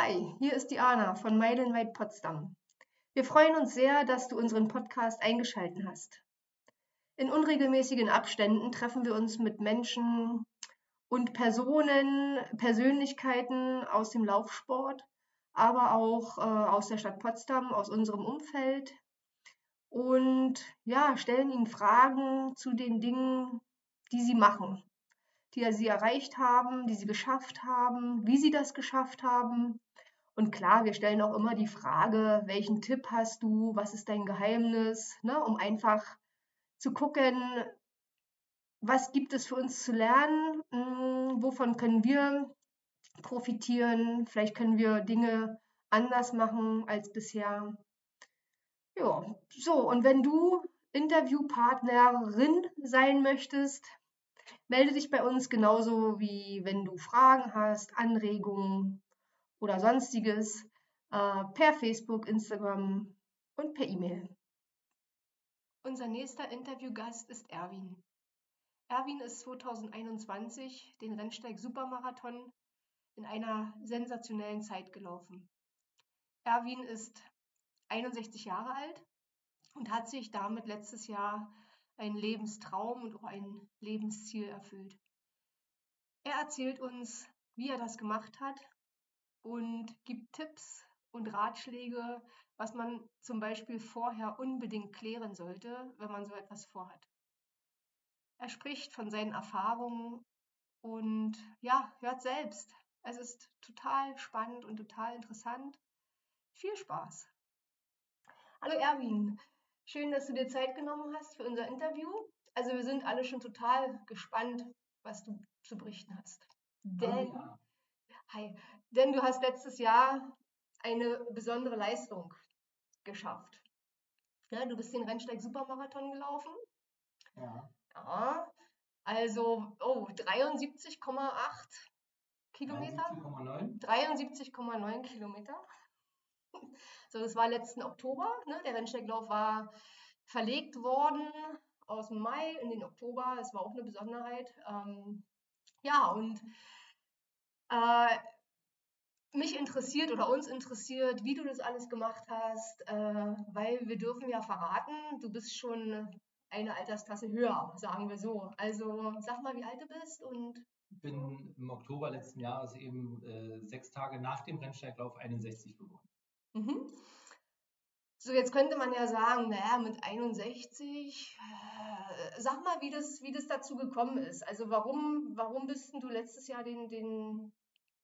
Hi, hier ist Diana von Meilenweit Potsdam. Wir freuen uns sehr, dass du unseren Podcast eingeschaltet hast. In unregelmäßigen Abständen treffen wir uns mit Menschen und Personen, Persönlichkeiten aus dem Laufsport, aber auch äh, aus der Stadt Potsdam, aus unserem Umfeld und ja, stellen ihnen Fragen zu den Dingen, die sie machen, die sie erreicht haben, die sie geschafft haben, wie sie das geschafft haben. Und klar, wir stellen auch immer die Frage, welchen Tipp hast du, was ist dein Geheimnis, ne, um einfach zu gucken, was gibt es für uns zu lernen, hm, wovon können wir profitieren, vielleicht können wir Dinge anders machen als bisher. Ja, so, und wenn du Interviewpartnerin sein möchtest, melde dich bei uns genauso wie wenn du Fragen hast, Anregungen oder sonstiges äh, per Facebook, Instagram und per E-Mail. Unser nächster Interviewgast ist Erwin. Erwin ist 2021 den Rennsteig Supermarathon in einer sensationellen Zeit gelaufen. Erwin ist 61 Jahre alt und hat sich damit letztes Jahr einen Lebenstraum und auch ein Lebensziel erfüllt. Er erzählt uns, wie er das gemacht hat und gibt Tipps und Ratschläge, was man zum Beispiel vorher unbedingt klären sollte, wenn man so etwas vorhat. Er spricht von seinen Erfahrungen und ja, hört selbst. Es ist total spannend und total interessant. Viel Spaß! Hallo Erwin, schön, dass du dir Zeit genommen hast für unser Interview. Also wir sind alle schon total gespannt, was du zu berichten hast. Denn, oh ja. hi, denn du hast letztes Jahr eine besondere Leistung geschafft. Ja, du bist den Rennsteig Supermarathon gelaufen. Ja. Ja, also oh, 73,8 Kilometer. 73,9. 73,9 Kilometer. So, das war letzten Oktober. Ne? Der Rennsteiglauf war verlegt worden aus dem Mai in den Oktober. Das war auch eine Besonderheit. Ähm, ja, und äh, mich interessiert oder uns interessiert, wie du das alles gemacht hast, äh, weil wir dürfen ja verraten, du bist schon eine Altersklasse höher, sagen wir so. Also sag mal, wie alt du bist und bin im Oktober letzten Jahres eben äh, sechs Tage nach dem Rennsteiglauf 61 geworden. Mhm. So, jetzt könnte man ja sagen, naja, mit 61, äh, sag mal, wie das, wie das dazu gekommen ist. Also warum, warum bist du letztes Jahr den, den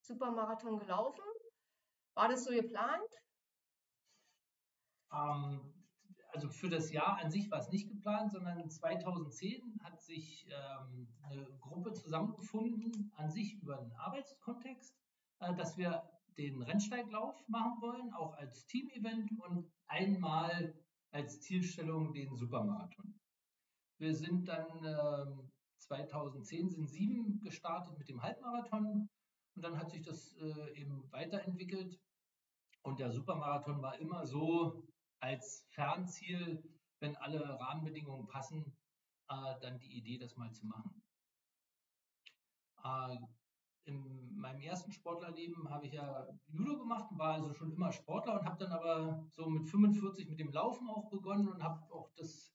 Supermarathon gelaufen? War das so geplant? Ähm, also für das Jahr an sich war es nicht geplant, sondern 2010 hat sich ähm, eine Gruppe zusammengefunden, an sich über einen Arbeitskontext, äh, dass wir den Rennsteiglauf machen wollen, auch als Team-Event und einmal als Zielstellung den Supermarathon. Wir sind dann äh, 2010 sind sieben gestartet mit dem Halbmarathon und dann hat sich das äh, eben weiterentwickelt und der Supermarathon war immer so als Fernziel, wenn alle Rahmenbedingungen passen, äh, dann die Idee, das mal zu machen. Äh, in meinem ersten Sportlerleben habe ich ja Judo gemacht, war also schon immer Sportler und habe dann aber so mit 45 mit dem Laufen auch begonnen und habe auch das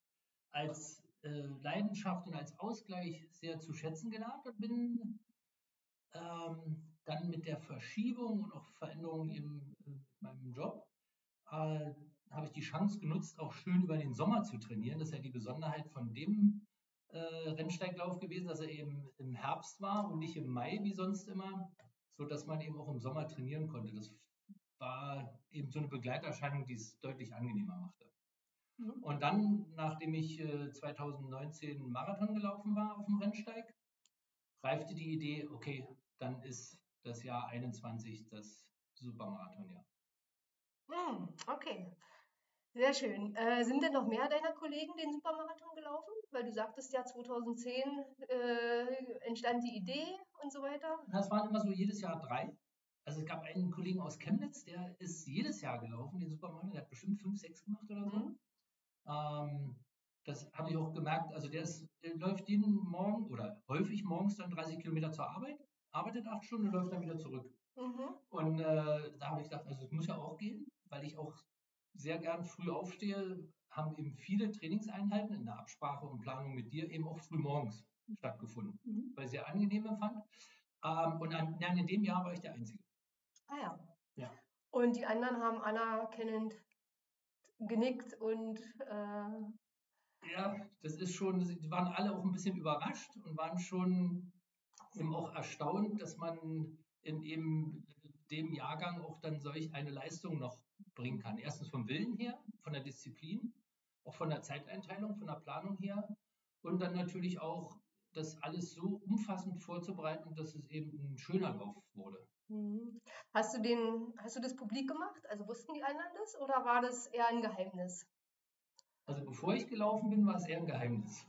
als äh, Leidenschaft und als Ausgleich sehr zu schätzen gelernt und bin ähm, dann mit der Verschiebung und auch Veränderungen in äh, meinem Job äh, habe ich die Chance genutzt, auch schön über den Sommer zu trainieren. Das ist ja die Besonderheit von dem äh, Rennsteiglauf gewesen, dass er eben im Herbst war und nicht im Mai wie sonst immer, so dass man eben auch im Sommer trainieren konnte. Das war eben so eine Begleiterscheinung, die es deutlich angenehmer machte. Mhm. Und dann, nachdem ich äh, 2019 Marathon gelaufen war auf dem Rennsteig, reifte die Idee, okay, dann ist das Jahr 21 das Supermarathonjahr. Hm, okay. Sehr schön. Äh, sind denn noch mehr deiner Kollegen den Supermarathon gelaufen? Weil du sagtest ja, 2010 äh, entstand die Idee und so weiter. Das waren immer so jedes Jahr drei. Also es gab einen Kollegen aus Chemnitz, der ist jedes Jahr gelaufen, den Supermarathon. Der hat bestimmt fünf, sechs gemacht oder so. Mhm. Ähm, das habe ich auch gemerkt. Also der, ist, der läuft jeden Morgen oder häufig morgens dann 30 Kilometer zur Arbeit, arbeitet acht Stunden und läuft dann wieder zurück. Mhm. Und äh, da habe ich gedacht, also es muss ja auch gehen, weil ich auch sehr gern früh aufstehe, haben eben viele Trainingseinheiten in der Absprache und Planung mit dir eben auch früh morgens stattgefunden, mhm. weil ich sehr angenehm empfand. Ähm, und an, in dem Jahr war ich der Einzige. Ah ja. ja. Und die anderen haben anerkennend genickt und äh, ja, das ist schon, die waren alle auch ein bisschen überrascht und waren schon eben auch erstaunt, dass man in eben dem Jahrgang auch dann solch eine Leistung noch bringen kann. Erstens vom Willen her, von der Disziplin, auch von der Zeiteinteilung, von der Planung her und dann natürlich auch das alles so umfassend vorzubereiten, dass es eben ein schöner Lauf wurde. Mhm. Hast du den, hast du das publik gemacht? Also wussten die anderen das oder war das eher ein Geheimnis? Also bevor ich gelaufen bin, war es eher ein Geheimnis.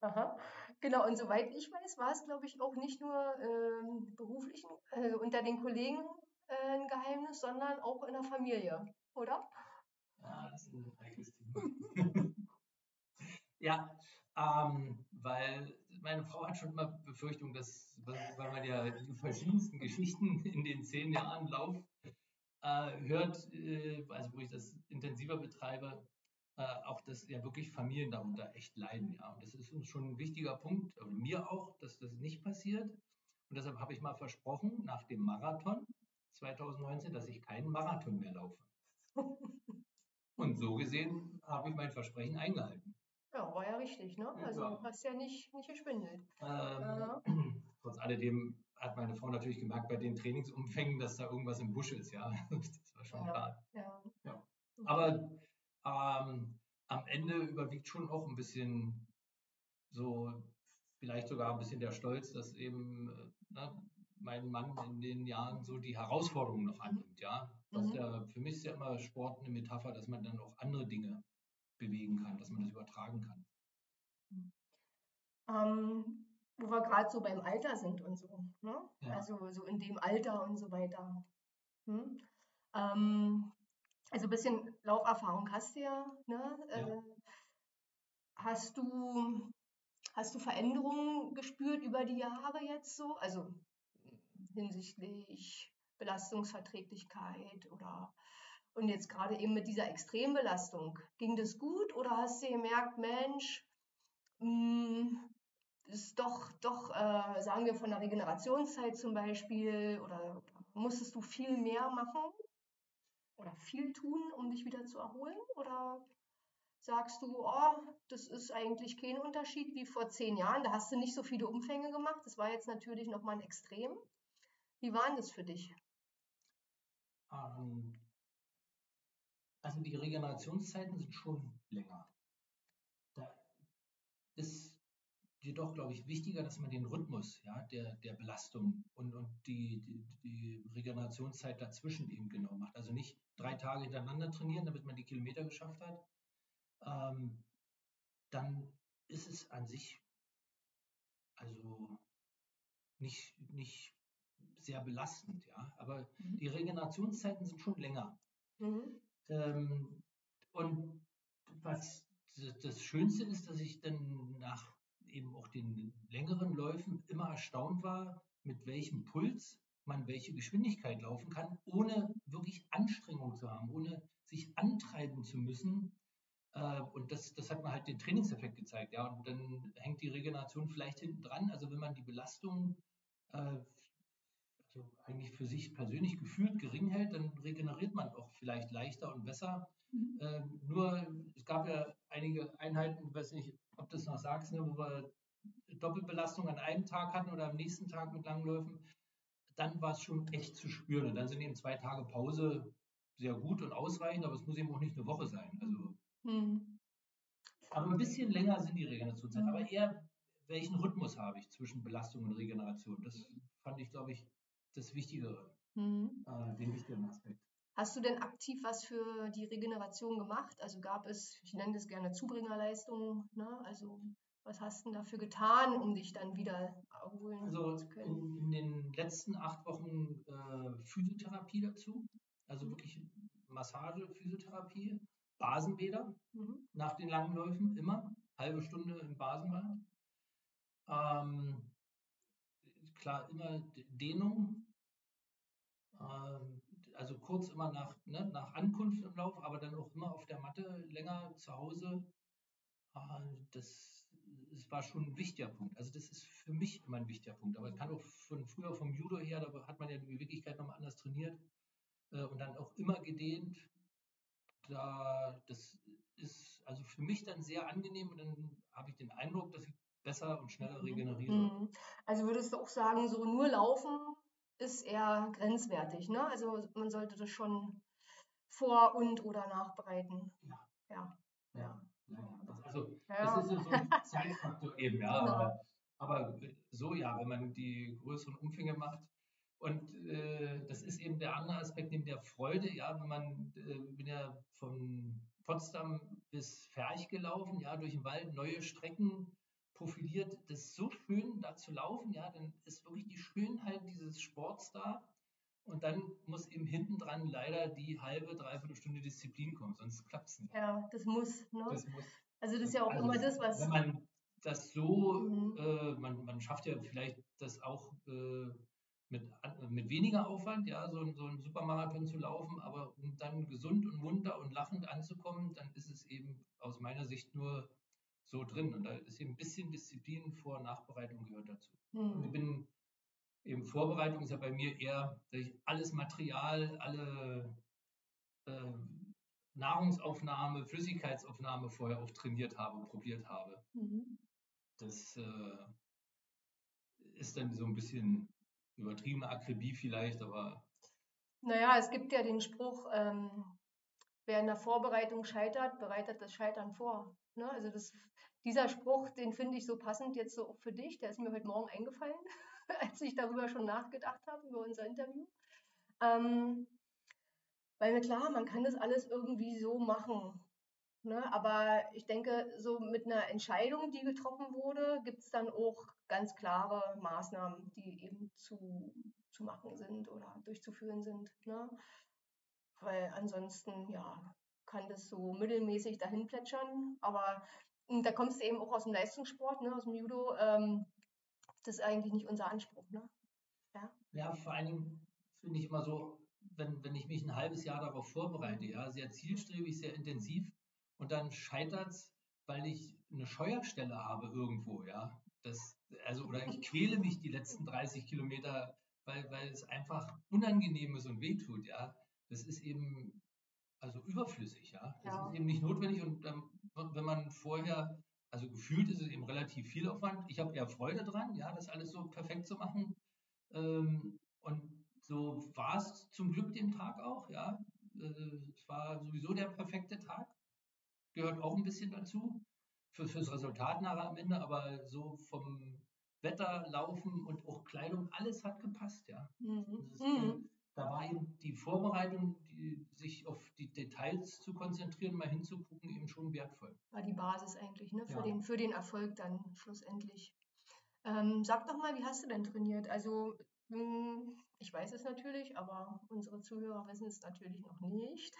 Aha. Genau, und soweit ich weiß, war es, glaube ich, auch nicht nur ähm, beruflich äh, unter den Kollegen äh, ein Geheimnis, sondern auch in der Familie, oder? Ja, das ist ein eigenes Thema. ja, ähm, weil meine Frau hat schon immer Befürchtung, dass, weil man ja die verschiedensten Geschichten in den zehn Jahren Lauf äh, hört, äh, also wo ich das intensiver betreibe, äh, auch dass ja wirklich Familien darunter echt leiden. Ja. Und das ist uns schon ein wichtiger Punkt, also mir auch, dass das nicht passiert. Und deshalb habe ich mal versprochen, nach dem Marathon 2019, dass ich keinen Marathon mehr laufe. Und so gesehen habe ich mein Versprechen eingehalten. Ja, war ja richtig, ne? Also ja. hast ja nicht, nicht geschwindelt. Ähm, ja. Trotz alledem hat meine Frau natürlich gemerkt bei den Trainingsumfängen, dass da irgendwas im Busch ist, ja. Das war schon ja. klar. Ja. ja. Aber ähm, am Ende überwiegt schon auch ein bisschen so, vielleicht sogar ein bisschen der Stolz, dass eben äh, ne, mein Mann in den Jahren so die Herausforderungen noch annimmt, ja. Mhm. ja, für mich ist ja immer Sport eine Metapher, dass man dann auch andere Dinge bewegen kann, dass man das übertragen kann. Ähm, wo wir gerade so beim Alter sind und so, ne? Ja. Also so in dem Alter und so weiter. Hm? Ähm, also ein bisschen Lauferfahrung hast du ja, ne? Ja. Äh, hast du hast du Veränderungen gespürt über die Jahre jetzt so? Also hinsichtlich Belastungsverträglichkeit oder und jetzt gerade eben mit dieser Extrembelastung, ging das gut oder hast du gemerkt, Mensch, mh, hm, ist doch, doch äh, sagen wir von der Regenerationszeit zum Beispiel, oder musstest du viel mehr machen oder viel tun, um dich wieder zu erholen? Oder sagst du, oh, das ist eigentlich kein Unterschied wie vor zehn Jahren, da hast du nicht so viele Umfänge gemacht, das war jetzt natürlich nochmal ein Extrem. Wie war das für dich? Ähm, also die Regenerationszeiten sind schon länger. Da ist jedoch, glaube ich, wichtiger, dass man den Rhythmus ja, der, der Belastung und, und die, die, die Regenerationszeit dazwischen eben genau macht. Also nicht drei Tage hintereinander trainieren, damit man die Kilometer geschafft hat. Ähm, dann ist es an sich also nicht, nicht sehr belastend, ja. Aber mhm. die Regenerationszeiten sind schon länger. Mhm. Ähm, und was das Schönste ist, dass ich dann nach eben auch den längeren Läufen immer erstaunt war, mit welchem Puls man welche Geschwindigkeit laufen kann, ohne wirklich Anstrengung zu haben, ohne sich antreiben zu müssen. Äh, und das, das hat mir halt den Trainingseffekt gezeigt. Ja, und dann hängt die Regeneration vielleicht hinten dran. Also wenn man die Belastung äh, also eigentlich für sich persönlich gefühlt gering hält, dann regeneriert man auch vielleicht leichter und besser. Mhm. Ähm, nur es gab ja einige Einheiten, ich weiß nicht, ob du das noch sagst, ne, wo wir Doppelbelastung an einem Tag hatten oder am nächsten Tag mit Langläufen, dann war es schon echt zu spüren. Und dann sind eben zwei Tage Pause sehr gut und ausreichend, aber es muss eben auch nicht eine Woche sein. Also, mhm. Aber ein bisschen länger sind die Regenerationszeit, aber eher welchen Rhythmus habe ich zwischen Belastung und Regeneration. Das fand ich, glaube ich, das Wichtigere, mhm. äh, den wichtigen Aspekt. Hast du denn aktiv was für die Regeneration gemacht? Also gab es, ich nenne das gerne Zubringerleistungen, ne? also was hast du dafür getan, um dich dann wieder erholen also zu können? In, in den letzten acht Wochen äh, Physiotherapie dazu, also mhm. wirklich Massage, Physiotherapie, Basenbäder mhm. nach den langen Läufen immer, halbe Stunde im Basenbad. Ähm, klar immer Dehnung, ähm, also kurz immer nach, ne, nach Ankunft im Lauf, aber dann auch immer auf der Matte länger zu Hause. Äh, das, das war schon ein wichtiger Punkt. Also das ist für mich immer ein wichtiger Punkt. Aber es kann auch von früher vom Judo her, da hat man ja die Beweglichkeit nochmal anders trainiert äh, und dann auch immer gedehnt. Da, das ist also für mich dann sehr angenehm und dann habe ich den Eindruck, dass ich besser und schneller mhm. regeneriere. Mhm. Also würdest du auch sagen, so nur laufen ist eher grenzwertig, ne? Also man sollte das schon vor und oder nachbereiten. Ja. Ja. ja. ja. Also das ist so ein Zeitfaktor eben, ja. Genau. Aber, aber, so ja, wenn man die größeren Umfänge macht. Und äh, das ist eben der andere Aspekt neben der Freude, ja, wenn man, äh, bin ja von Potsdam bis Ferch gelaufen, ja, durch den Wald, neue Strecken profiliert. Das so schön, da zu laufen, ja, dann ist wirklich die Schönheit dieses Sports da. Und dann muss eben hinten dran leider die halbe, dreiviertel Stunde Disziplin kommen, sonst klappt es nicht. Ja, das muss, ne? Das muss. Also das ist ja auch also immer das, was. Wenn man das so, mhm. äh, man, man schafft ja vielleicht das auch äh, mit, mit weniger Aufwand, ja, so, so einen Supermarathon zu laufen, aber um dann gesund und munter und lachend anzukommen, dann ist es eben aus meiner Sicht nur so drin. Und da ist eben ein bisschen Disziplin vor Nachbereitung gehört dazu. Mhm. Ich bin eben Vorbereitung ist ja bei mir eher, dass ich alles Material, alle äh, Nahrungsaufnahme, Flüssigkeitsaufnahme vorher auch trainiert habe, probiert habe. Mhm. Das äh, ist dann so ein bisschen übertriebene Akribie vielleicht, aber. Naja, es gibt ja den Spruch, ähm, wer in der Vorbereitung scheitert, bereitet das Scheitern vor. Ne? Also das, dieser Spruch, den finde ich so passend jetzt so auch für dich. Der ist mir heute Morgen eingefallen, als ich darüber schon nachgedacht habe, über unser Interview. Ähm, weil klar, man kann das alles irgendwie so machen. Ne? Aber ich denke, so mit einer Entscheidung, die getroffen wurde, gibt es dann auch ganz klare Maßnahmen, die eben zu, zu machen sind oder durchzuführen sind. Ne? Weil ansonsten, ja, kann das so mittelmäßig dahin plätschern. Aber hm, da kommst du eben auch aus dem Leistungssport, ne, aus dem Judo. Ähm, das ist eigentlich nicht unser Anspruch. Ne? Ja? ja, vor allen Dingen finde ich immer so, wenn, wenn ich mich ein halbes Jahr darauf vorbereite, ja, sehr zielstrebig, sehr intensiv und dann scheitert es, weil ich eine Scheuerstelle habe irgendwo, ja. Das, also, oder ich quäle mich die letzten 30 Kilometer, weil, weil es einfach unangenehm ist und wehtut, ja. Das ist eben also überflüssig, ja. Das ja. ist eben nicht notwendig und ähm, wenn man vorher, also gefühlt ist es eben relativ viel Aufwand. Ich habe eher Freude dran, ja, das alles so perfekt zu machen. Ähm, und so war es zum Glück den Tag auch, ja. Äh, es war sowieso der perfekte Tag. Gehört auch ein bisschen dazu. Für, fürs Resultat nachher am Ende, aber so vom Wetter, Laufen und auch Kleidung, alles hat gepasst, ja. Mhm. Ist, mhm da war eben die Vorbereitung, die, sich auf die Details zu konzentrieren, mal hinzugucken, eben schon wertvoll. War die Basis eigentlich, ne? Für, ja. den, für den Erfolg dann schlussendlich. Ähm, sag doch mal, wie hast du denn trainiert? Also, ich weiß es natürlich, aber unsere Zuhörer wissen es natürlich noch nicht.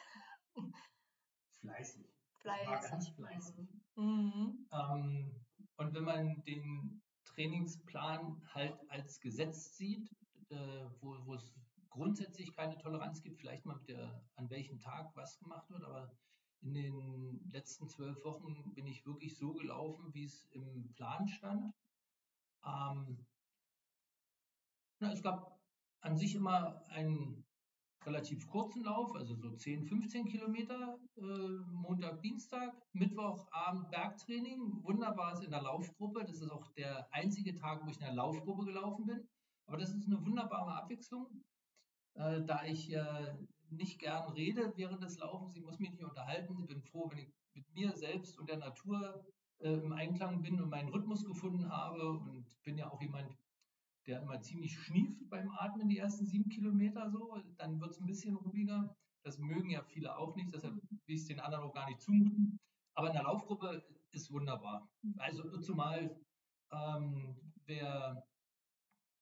Fleißig. Fleißig. fleißig. Mhm. Ähm, und wenn man den Trainingsplan halt als Gesetz sieht, äh, wo es grundsätzlich keine Toleranz gibt, vielleicht mal der, an welchem Tag was gemacht wird, aber in den letzten zwölf Wochen bin ich wirklich so gelaufen, wie es im Plan stand. Ähm, na, es gab an sich immer einen relativ kurzen Lauf, also so 10, 15 Kilometer, äh, Montag, Dienstag, Mittwochabend Bergtraining. Wunderbar ist in der Laufgruppe. Das ist auch der einzige Tag, wo ich in der Laufgruppe gelaufen bin. Aber das ist eine wunderbare Abwechslung äh, da ich äh, nicht gern rede während des Laufens. Ich muss mich nicht unterhalten. Ich bin froh, wenn ich mit mir selbst und der Natur äh, im Einklang bin und meinen Rhythmus gefunden habe. Und bin ja auch jemand, der immer ziemlich schnieft beim Atmen die ersten sieben Kilometer so. Dann wird es ein bisschen ruhiger. Das mögen ja viele auch nicht, deshalb will ich es den anderen auch gar nicht zumuten. Aber in der Laufgruppe ist wunderbar. Also zumal ähm, wer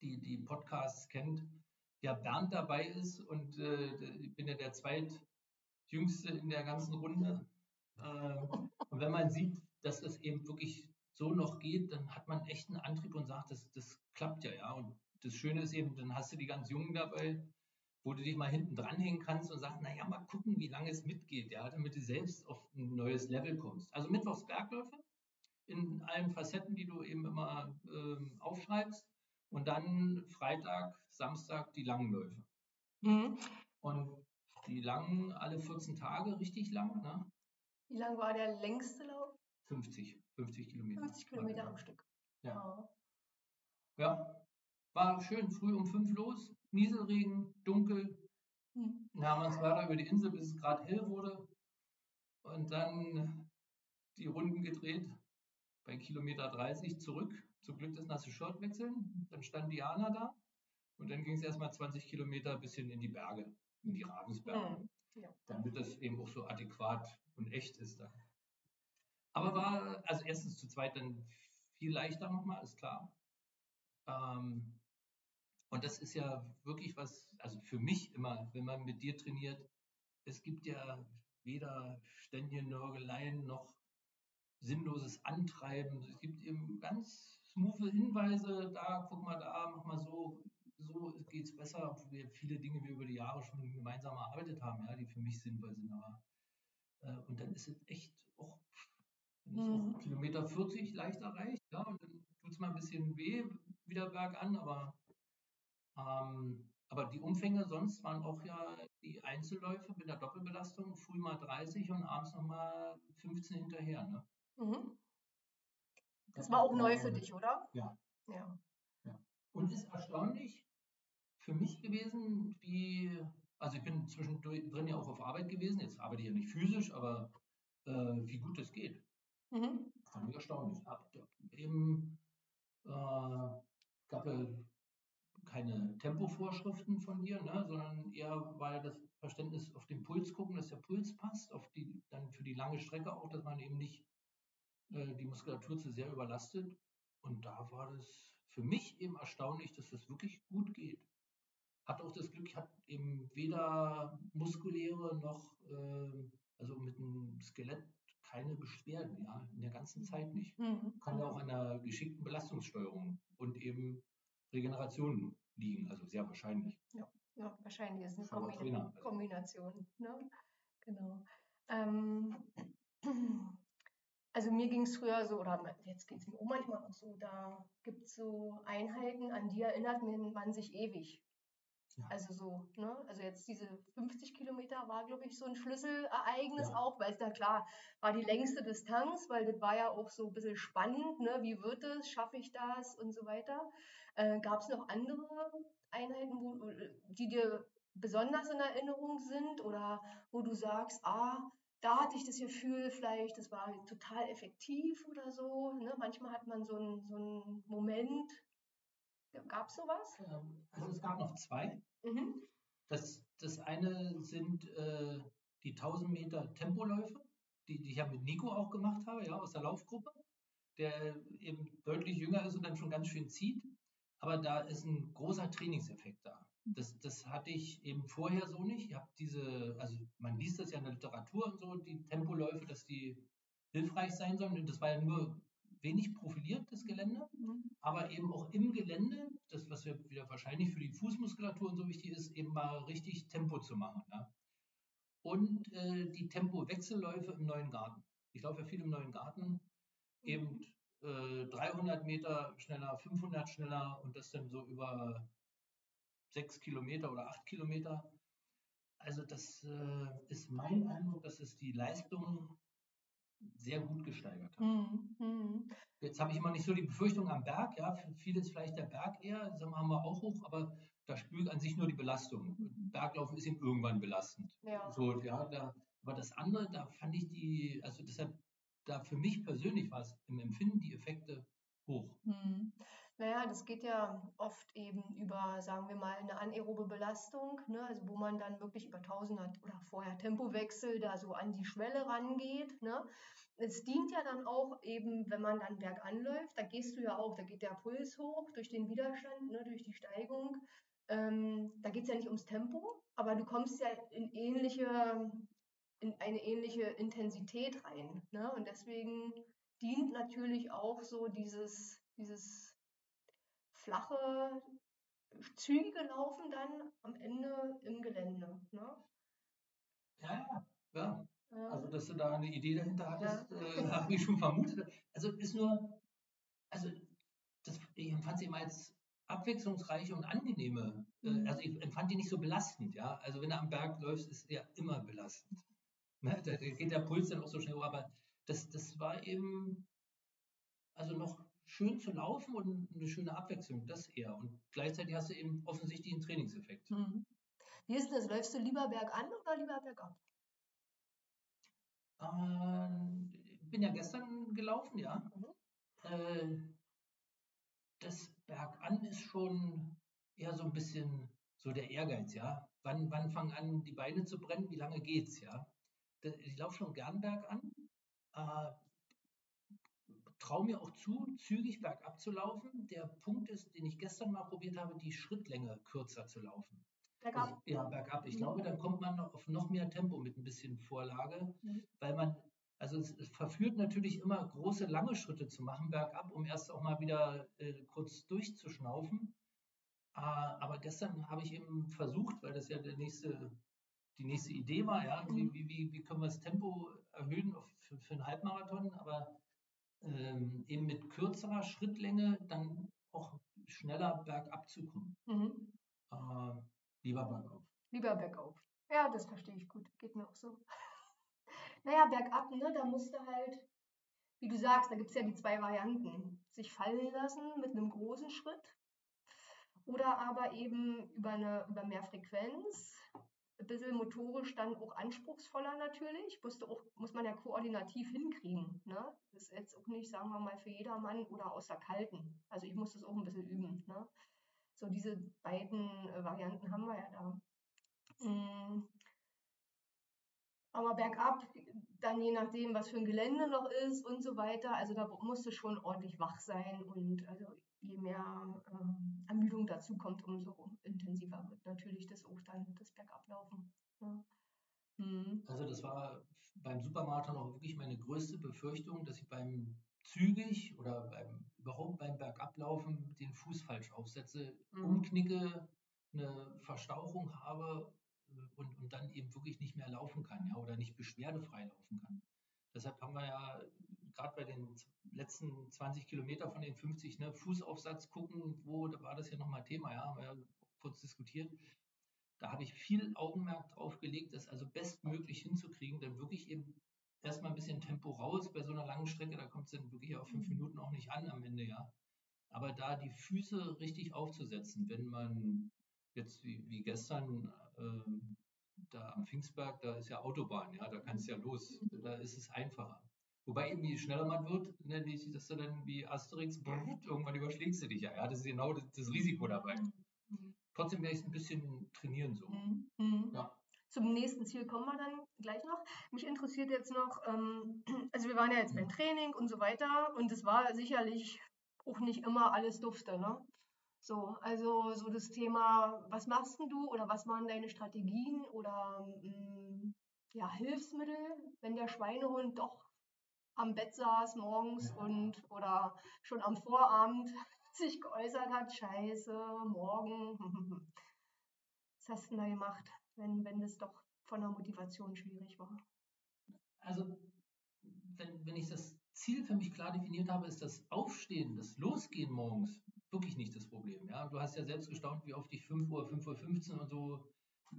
die, die Podcasts kennt, ja Bernd dabei ist und äh, ich bin ja der zweitjüngste in der ganzen Runde. Äh, und wenn man sieht, dass es eben wirklich so noch geht, dann hat man echt einen Antrieb und sagt, das, das klappt ja, ja. Und das Schöne ist eben, dann hast du die ganz Jungen dabei, wo du dich mal hinten dranhängen kannst und sagst, naja, mal gucken, wie lange es mitgeht, ja, damit du selbst auf ein neues Level kommst. Also Mittwochs Bergläufe in allen Facetten, die du eben immer ähm, aufschreibst. Und dann Freitag, Samstag die langen Läufe. Mhm. Und die langen alle 14 Tage, richtig lang. Ne? Wie lang war der längste Lauf? 50, 50 Kilometer. 50 Kilometer am Stück. Ja. ja. War schön früh um fünf los, Nieselregen, dunkel. Hm. Dann haben wir uns weiter über die Insel, bis es gerade hell wurde. Und dann die Runden gedreht, bei Kilometer 30 zurück. Zum Glück das nasse Shirt wechseln. Dann stand Diana da. Und dann ging es erstmal 20 Kilometer bis hin in die Berge, in die Ravensberge. Mhm. Ja. Damit das eben auch so adäquat und echt ist dann. Aber war, also erstens zu zweit dann viel leichter nochmal, ist klar. Ähm, und das ist ja wirklich was, also für mich immer, wenn man mit dir trainiert, es gibt ja weder ständige Nörgeleien noch sinnloses Antreiben. Es gibt eben ganz smooth Hinweise, da, guck mal da, mach mal so, so geht es besser, obwohl wir viele Dinge wir über die Jahre schon gemeinsam erarbeitet haben, ja, die für mich sinnvoll sind. Aber, äh, und dann ist es echt auch, dann ist mhm. auch Kilometer 40 leicht erreicht, ja, und dann tut es mal ein bisschen weh, wieder bergan, aber, ähm, aber die Umfänge sonst waren auch ja die Einzelläufe mit der Doppelbelastung, früh mal 30 und abends nochmal 15 hinterher. Ne? Mhm. Das war auch neu für dich, oder? Ja. ja. ja. Und ist erstaunlich für mich gewesen, wie, also ich bin zwischendrin ja auch auf Arbeit gewesen, jetzt arbeite ich ja nicht physisch, aber äh, wie gut das geht. Mhm. Fand ich erstaunlich. Ab, eben äh, gab ja keine Tempovorschriften von dir, ne, sondern eher weil das Verständnis auf den Puls gucken, dass der Puls passt, auf die, dann für die lange Strecke auch, dass man eben nicht äh, die Muskulatur zu sehr überlastet. Und da war das für mich eben erstaunlich, dass das wirklich gut geht. Hat auch das Glück, hat eben weder muskuläre noch, äh, also mit dem Skelett keine Beschwerden, ja, in der ganzen Zeit nicht. Mhm. Kann ja auch an einer geschickten Belastungssteuerung und eben Regeneration liegen, also sehr wahrscheinlich. Ja, ja wahrscheinlich ist eine Kombina Trainer, also. Kombination. Ne? Genau. Ähm, also mir ging es früher so, oder jetzt geht es mir auch manchmal noch so, da gibt es so Einheiten, an die erinnert man sich ewig. Ja. Also so, ne? Also jetzt diese 50 Kilometer war, glaube ich, so ein Schlüsselereignis ja. auch, weil es da klar war die längste Distanz, weil das war ja auch so ein bisschen spannend, ne? Wie wird es, schaffe ich das und so weiter. Äh, Gab es noch andere Einheiten, wo, die dir besonders in Erinnerung sind oder wo du sagst, ah, da hatte ich das Gefühl, vielleicht, das war total effektiv oder so. Ne? Manchmal hat man so einen so einen Moment. Gab es sowas? Also es gab noch zwei. Mhm. Das, das eine sind äh, die 1000 Meter Tempoläufe, die, die ich ja mit Nico auch gemacht habe, ja, aus der Laufgruppe, der eben deutlich jünger ist und dann schon ganz schön zieht. Aber da ist ein großer Trainingseffekt da. Das, das hatte ich eben vorher so nicht. Ich habe diese, also man liest das ja in der Literatur und so, die Tempoläufe, dass die hilfreich sein sollen. Und das war ja nur wenig profiliert, das Gelände, mhm. aber eben auch im Gelände, das, was ja wieder wahrscheinlich für die Fußmuskulatur und so wichtig ist, eben mal richtig Tempo zu machen. Ja. Und äh, die Tempowechselläufe im neuen Garten. Ich laufe ja viel im neuen Garten, mhm. eben äh, 300 Meter schneller, 500 schneller und das dann so über sechs Kilometer oder acht Kilometer. Also das äh, ist mein Eindruck, dass es die Leistung sehr gut gesteigert hat. Mhm. mhm. Jetzt habe ich immer nicht so die Befürchtung am Berg, ja, für viele ist vielleicht der Berg eher, sagen wir, haben wir auch hoch, aber da spürt an sich nur die Belastung. Berglaufen ist ihm irgendwann belastend. Ja. So, ja, da, aber das andere, da fand ich die, also deshalb, da für mich persönlich war es im Empfinden die Effekte hoch. Mhm. Naja, das geht ja oft eben über, sagen wir mal, eine anaerobe Belastung, ne? also wo man dann wirklich über Tausender oder vorher Tempowechsel da so an die Schwelle rangeht. Ne? Es dient ja dann auch eben, wenn man dann bergan läuft, da gehst du ja auch, da geht der Puls hoch durch den Widerstand, ne? durch die Steigung. Ähm, da geht es ja nicht ums Tempo, aber du kommst ja in ähnliche, in eine ähnliche Intensität rein. Ne? Und deswegen dient natürlich auch so dieses, dieses flache zügige Laufen dann am Ende im Gelände. Ne? Ja, ja, Ja. Also, dass du da eine Idee dahinter hattest, Ja. äh, habe ich schon vermutet. Also, ist nur, also, das, ich empfand sie immer als abwechslungsreiche und angenehme. Äh, Mhm. also, ich empfand die nicht so belastend, ja. Also, wenn du am Berg läufst, ist ja immer belastend. Ne? Da geht der Puls dann auch so schnell hoch, aber das, das war eben, also noch schön zu laufen und eine schöne Abwechslung, das eher. Und gleichzeitig hast du eben offensichtlich einen Trainingseffekt. Mhm. Wie ist das? Läufst du lieber bergan oder lieber bergab? Ähm, bin ja gestern gelaufen, ja. Mhm. Äh, das Bergan ist schon eher so ein bisschen so der Ehrgeiz, ja. Wann, wann fangen an, die Beine zu brennen? Wie lange geht's, ja? Ich laufe schon gern bergan. Äh, traue mir auch zu, zügig bergab zu laufen. Der Punkt ist, den ich gestern mal probiert habe, die Schrittlänge kürzer zu laufen. Bergab. Ich, ja, bergab. Ich Mhm. glaube, dann kommt man auf noch mehr Tempo mit ein bisschen Vorlage, Mhm. weil man, also es, verführt natürlich immer große, lange Schritte zu machen bergab, um erst auch mal wieder äh, kurz durchzuschnaufen. Äh, aber gestern habe ich eben versucht, weil das ja der nächste, die nächste Idee war, ja, wie, Mhm. wie, wie, wie können wir das Tempo erhöhen auf, für, für einen Halbmarathon, aber ähm, eben mit kürzerer Schrittlänge dann auch schneller bergab zu kommen. Mhm. Äh, lieber bergauf. Lieber bergauf. Ja, das verstehe ich gut. Geht mir auch so. Naja, bergab, ne, da musst du halt, wie du sagst, da gibt es ja die zwei Varianten. Sich fallen lassen mit einem großen Schritt oder aber eben über, eine, über mehr Frequenz. Ein bisschen motorisch dann auch anspruchsvoller natürlich. Musst du auch, muss man ja koordinativ hinkriegen. Ne? Das ist jetzt auch nicht, sagen wir mal, für jedermann oder aus der Kalten. Also ich muss das auch ein bisschen üben. Ne? So diese beiden äh, Varianten haben wir ja da. Mm. Aber bergab, dann je nachdem, was für ein Gelände noch ist und so weiter, also da musst du schon ordentlich wach sein und also je mehr ähm, Ermüdung dazu kommt, umso intensiver wird natürlich das auch dann das Bergablaufen. Ja. Mhm. Also das war beim Supermarathon auch wirklich meine größte Befürchtung, dass ich beim zügig oder beim überhaupt beim Bergablaufen den Fuß falsch aufsetze, Mhm. umknicke, eine Verstauchung habe äh, und, und dann eben wirklich nicht mehr laufen kann, ja, oder nicht beschwerdefrei laufen kann. Deshalb haben wir ja gerade bei den letzten 20 Kilometer von den 50, ne, Fußaufsatz gucken, wo, da war das ja nochmal Thema, ja, haben wir ja kurz diskutiert. Da habe ich viel Augenmerk drauf gelegt, das also bestmöglich hinzukriegen, dann wirklich eben erstmal ein bisschen Tempo raus bei so einer langen Strecke, da kommt es dann wirklich auf fünf Mhm. Minuten auch nicht an am Ende, ja. Aber da die Füße richtig aufzusetzen, wenn man jetzt wie, wie gestern ähm, da am Pfingstberg, da ist ja Autobahn, ja, da kannst du ja los, da ist es einfacher. Wobei eben, je schneller man wird, ne, dass du dann wie Asterix, brrrt, irgendwann überschlägst du dich ja, ja, das ist genau das, das Risiko dabei. Mhm. Trotzdem werde ich es ein bisschen trainieren so. Mhm. Mhm. Ja. Zum nächsten Ziel kommen wir dann gleich noch. Mich interessiert jetzt noch, ähm, also wir waren ja jetzt beim Training und so weiter und es war sicherlich auch nicht immer alles dufte, ne? So, also so das Thema, was machst denn du oder was waren deine Strategien oder ähm, ja, Hilfsmittel, wenn der Schweinehund doch am Bett saß morgens Ja. und oder schon am Vorabend sich geäußert hat, scheiße, morgen. Was hast du denn da gemacht, wenn, wenn das doch von der Motivation schwierig war? Also, wenn, wenn ich das Ziel für mich klar definiert habe, ist das Aufstehen, das Losgehen morgens wirklich nicht das Problem. Ja? Du hast ja selbst gestaunt, wie oft ich 5 Uhr, 5.15 Uhr und so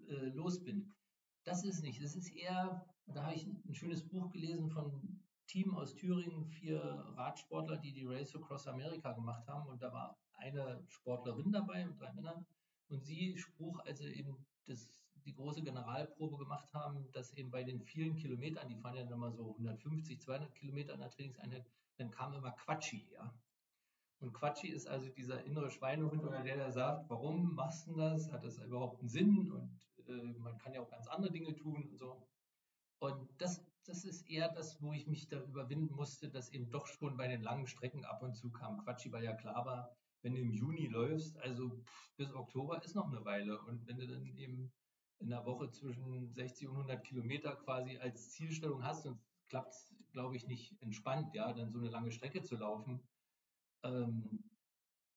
äh, los bin. Das ist nicht. Das ist eher, da habe ich ein schönes Buch gelesen von Team aus Thüringen, vier Radsportler, die die Race Across America gemacht haben. Und da war eine Sportlerin dabei und drei Männer. Und sie spruch, als sie eben das, die große Generalprobe gemacht haben, dass eben bei den vielen Kilometern, die fahren ja immer so 150, 200 Kilometer in der Trainingseinheit, dann kam immer Quatschi, ja. Und Quatschi ist also dieser innere Schweinehund oder der, der sagt, warum machst du das? Hat das überhaupt einen Sinn? Und äh, man kann ja auch ganz andere Dinge tun und so. Und das, das ist eher das, wo ich mich da überwinden musste, dass eben doch schon bei den langen Strecken ab und zu kam Quatschi, weil ja klar war, wenn du im Juni läufst, also bis Oktober ist noch eine Weile. Und wenn du dann eben in der Woche zwischen 60 und 100 Kilometer quasi als Zielstellung hast, und klappt es, glaube ich, nicht entspannt, ja, dann so eine lange Strecke zu laufen, ähm,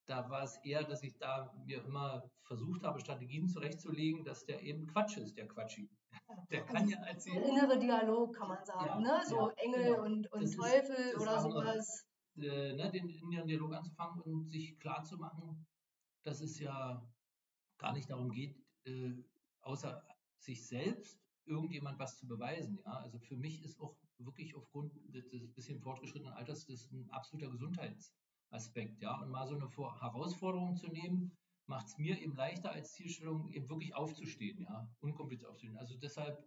da war es eher, dass ich da mir immer versucht habe, Strategien zurechtzulegen, dass der eben Quatsch ist, der Quatschi. Der kann ja erzählen. Der innere Dialog, kann man sagen, Ja, ne? So ja, Engel genau. und, und Das ist Teufel das oder sowas. Äh, ne, den inneren Dialog anzufangen und sich klar zu machen, dass es ja gar nicht darum geht, äh, außer sich selbst irgendjemand was zu beweisen. Ja? Also für mich ist auch wirklich aufgrund des, des bisschen fortgeschrittenen Alters das ein absoluter Gesundheitsaspekt. Ja? Und mal so eine Vor Herausforderung zu nehmen, macht es mir eben leichter als Zielstellung, eben wirklich aufzustehen, ja, unkompliziert aufzustehen. Also deshalb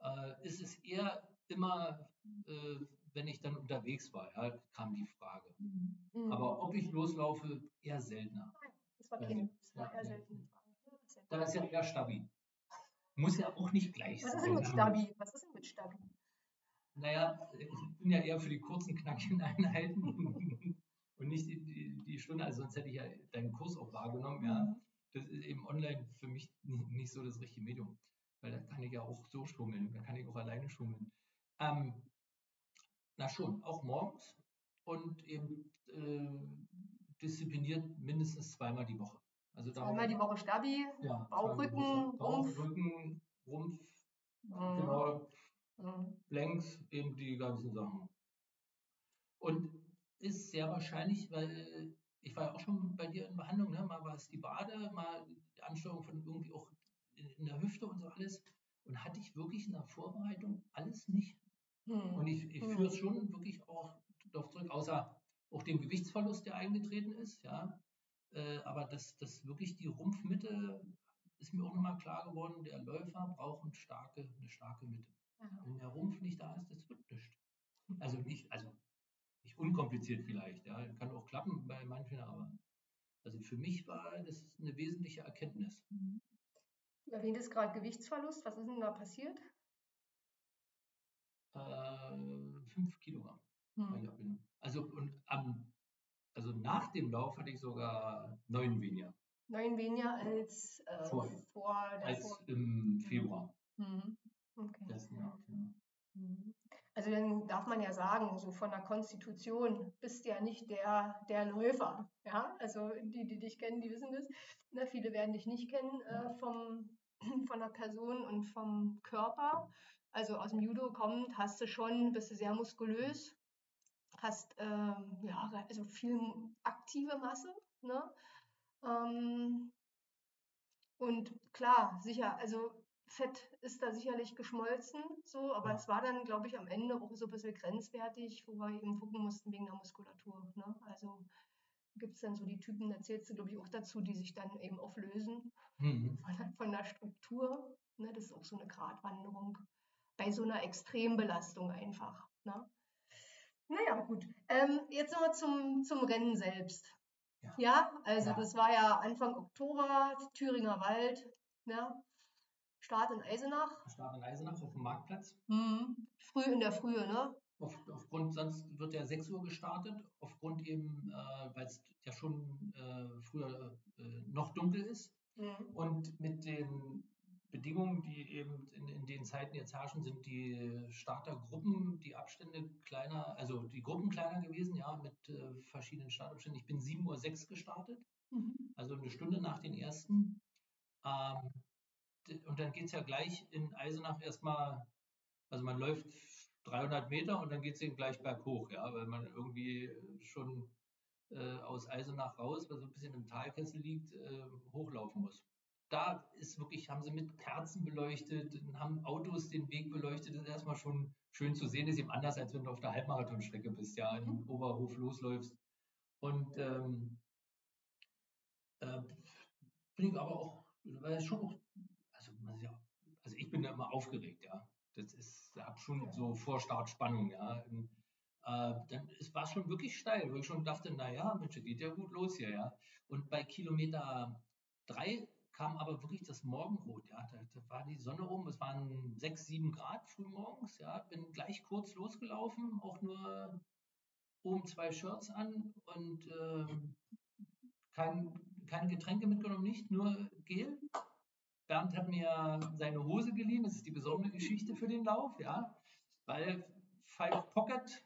äh, ist es eher immer, äh, wenn ich dann unterwegs war, ja, kam die Frage. Mhm. Aber ob ich loslaufe, eher seltener. das war Ja, keine, das war ja, eher selten. Da ist ja eher stabil. Muss ja auch nicht gleich Was sein. ist denn mit Stabi? Was ist denn mit Stabi? Naja, ich bin ja eher für die kurzen, knackigen Einheiten und nicht die, die, die Stunde. Also sonst hätte ich ja deinen Kurs auch wahrgenommen. Ja. Das ist eben online für mich ni- nicht so das richtige Medium. Weil da kann ich ja auch so schummeln, da kann ich auch alleine schummeln. Ähm, na schon, auch morgens und eben äh, diszipliniert mindestens zweimal die Woche. Also Einmal die Woche Stabi. ja, Bauchrücken, zweimal die Woche. Bauch, Rumpf. Rücken, Rumpf, Mhm. genau, Mhm. Blanks, eben die ganzen Sachen. Und ist sehr wahrscheinlich, weil ich war ja auch schon bei dir in Behandlung, ne? mal war es die Bade, mal die Ansteuerung von irgendwie auch in, der Hüfte und so alles. Und hatte ich wirklich in der Vorbereitung alles nicht. Mhm. Und ich, ich Mhm. führe es schon wirklich auch darauf zurück, außer auch dem Gewichtsverlust, der eingetreten ist, ja. Äh, aber das, das wirklich die Rumpfmitte ist mir auch nochmal klar geworden, der Läufer braucht eine starke, eine starke Mitte. Ja. Wenn der Rumpf nicht da ist, das wird nichts. Also nicht, also nicht unkompliziert vielleicht, ja. Kann auch klappen bei manchen, aber also für mich war das eine wesentliche Erkenntnis. Du erwähntest gerade Gewichtsverlust. Was ist denn da passiert? Äh, fünf Kilogramm. Mhm. Abnehmung. Also und am, also nach dem Lauf hatte ich sogar neun weniger Neun weniger als äh, Vor- vor, als davor. im Februar Mhm. Okay. letzten Jahres. Ja. Mhm. Also dann darf man ja sagen, so von der Konstitution bist ja nicht der, der Läufer. Ja, also die, die dich kennen, die wissen das. Ne, viele werden dich nicht kennen äh, vom, von der Person und vom Körper. Also aus dem Judo kommend hast du schon, bist du sehr muskulös, hast ähm, ja also viel aktive Masse. Ne? Ähm, und klar, sicher, also Fett ist da sicherlich geschmolzen, so, aber Ja. es war dann, glaube ich, am Ende auch so ein bisschen grenzwertig, wo wir eben gucken mussten wegen der Muskulatur. Ne? Also gibt es dann so die Typen, da zählst du, glaube ich, auch dazu, die sich dann eben auflösen Mhm. von der, von der Struktur. Ne? Das ist auch so eine Gratwanderung bei so einer Extrembelastung einfach. Ne? Naja, gut. Ähm, jetzt nochmal zum, zum Rennen selbst. Ja. Ja, also Ja. das war ja Anfang Oktober, Thüringer Wald, ne? Start in Eisenach. Start in Eisenach auf dem Marktplatz. Mhm. Früh in der Frühe, ne? Auf, aufgrund, sonst wird ja 6 Uhr gestartet, aufgrund eben, äh, weil es ja schon äh, früher äh, noch dunkel ist. Mhm. Und mit den Bedingungen, die eben in, in den Zeiten jetzt herrschen, sind die Startergruppen, die Abstände kleiner, also die Gruppen kleiner gewesen, ja, mit äh, verschiedenen Startabständen. Ich bin 7.06 Uhr gestartet, Mhm. also eine Stunde nach den ersten. Ähm, und dann geht es ja gleich in Eisenach erstmal, also man läuft 300 Meter und dann geht es eben gleich berghoch, ja, weil man irgendwie schon äh, aus Eisenach raus, was so ein bisschen im Talkessel liegt, äh, hochlaufen muss. Da ist wirklich, haben sie mit Kerzen beleuchtet, haben Autos den Weg beleuchtet. Das ist erstmal schon schön zu sehen. Das ist eben anders, als wenn du auf der Halbmarathonstrecke bist, ja, in Oberhof losläufst. Und ähm, äh, bin ich aber auch, weil es schon auch, also, man ist ja, also ich bin da immer aufgeregt, ja. Das ist, habe schon so Vorstartspannung, ja. Und, äh, dann es war schon wirklich steil, wo ich schon dachte, naja, Mensch, geht ja gut los hier, ja. Und bei Kilometer drei kam aber wirklich das Morgenrot, ja. Da, da war die Sonne oben, es waren sechs, sieben Grad früh morgens, ja. Bin gleich kurz losgelaufen, auch nur oben zwei Shirts an und ähm, kein, keine Getränke mitgenommen, nicht, nur Gel. Bernd hat mir seine Hose geliehen, das ist die besondere Geschichte für den Lauf, ja, weil Five Pocket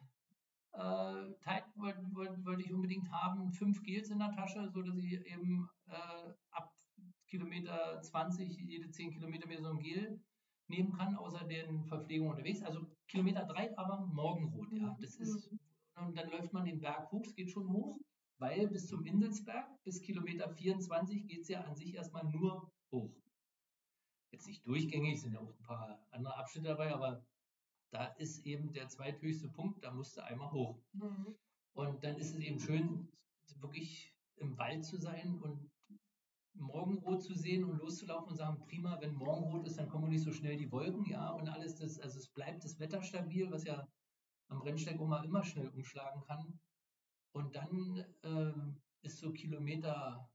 äh, Tide wollte wollt, wollt ich unbedingt haben, fünf Gels in der Tasche, so dass ich eben äh, ab Kilometer 20 jede 10 Kilometer mehr so ein Gel nehmen kann, außer den Verpflegungen unterwegs. Also Kilometer drei aber morgenrot, ja. Das ist, und dann läuft man den Berg hoch, es geht schon hoch, weil bis zum Inselsberg, bis Kilometer 24 geht es ja an sich erstmal nur hoch. Jetzt nicht durchgängig, sind ja auch ein paar andere Abschnitte dabei, aber da ist eben der zweithöchste Punkt, da musste einmal hoch. Mhm. Und dann ist es eben schön, wirklich im Wald zu sein und Morgenrot zu sehen und loszulaufen und sagen, prima, wenn Morgenrot ist, dann kommen nicht so schnell die Wolken, ja, und alles das, also es bleibt das Wetter stabil, was ja am Rennsteig immer, immer schnell umschlagen kann. Und dann ähm, ist so Kilometer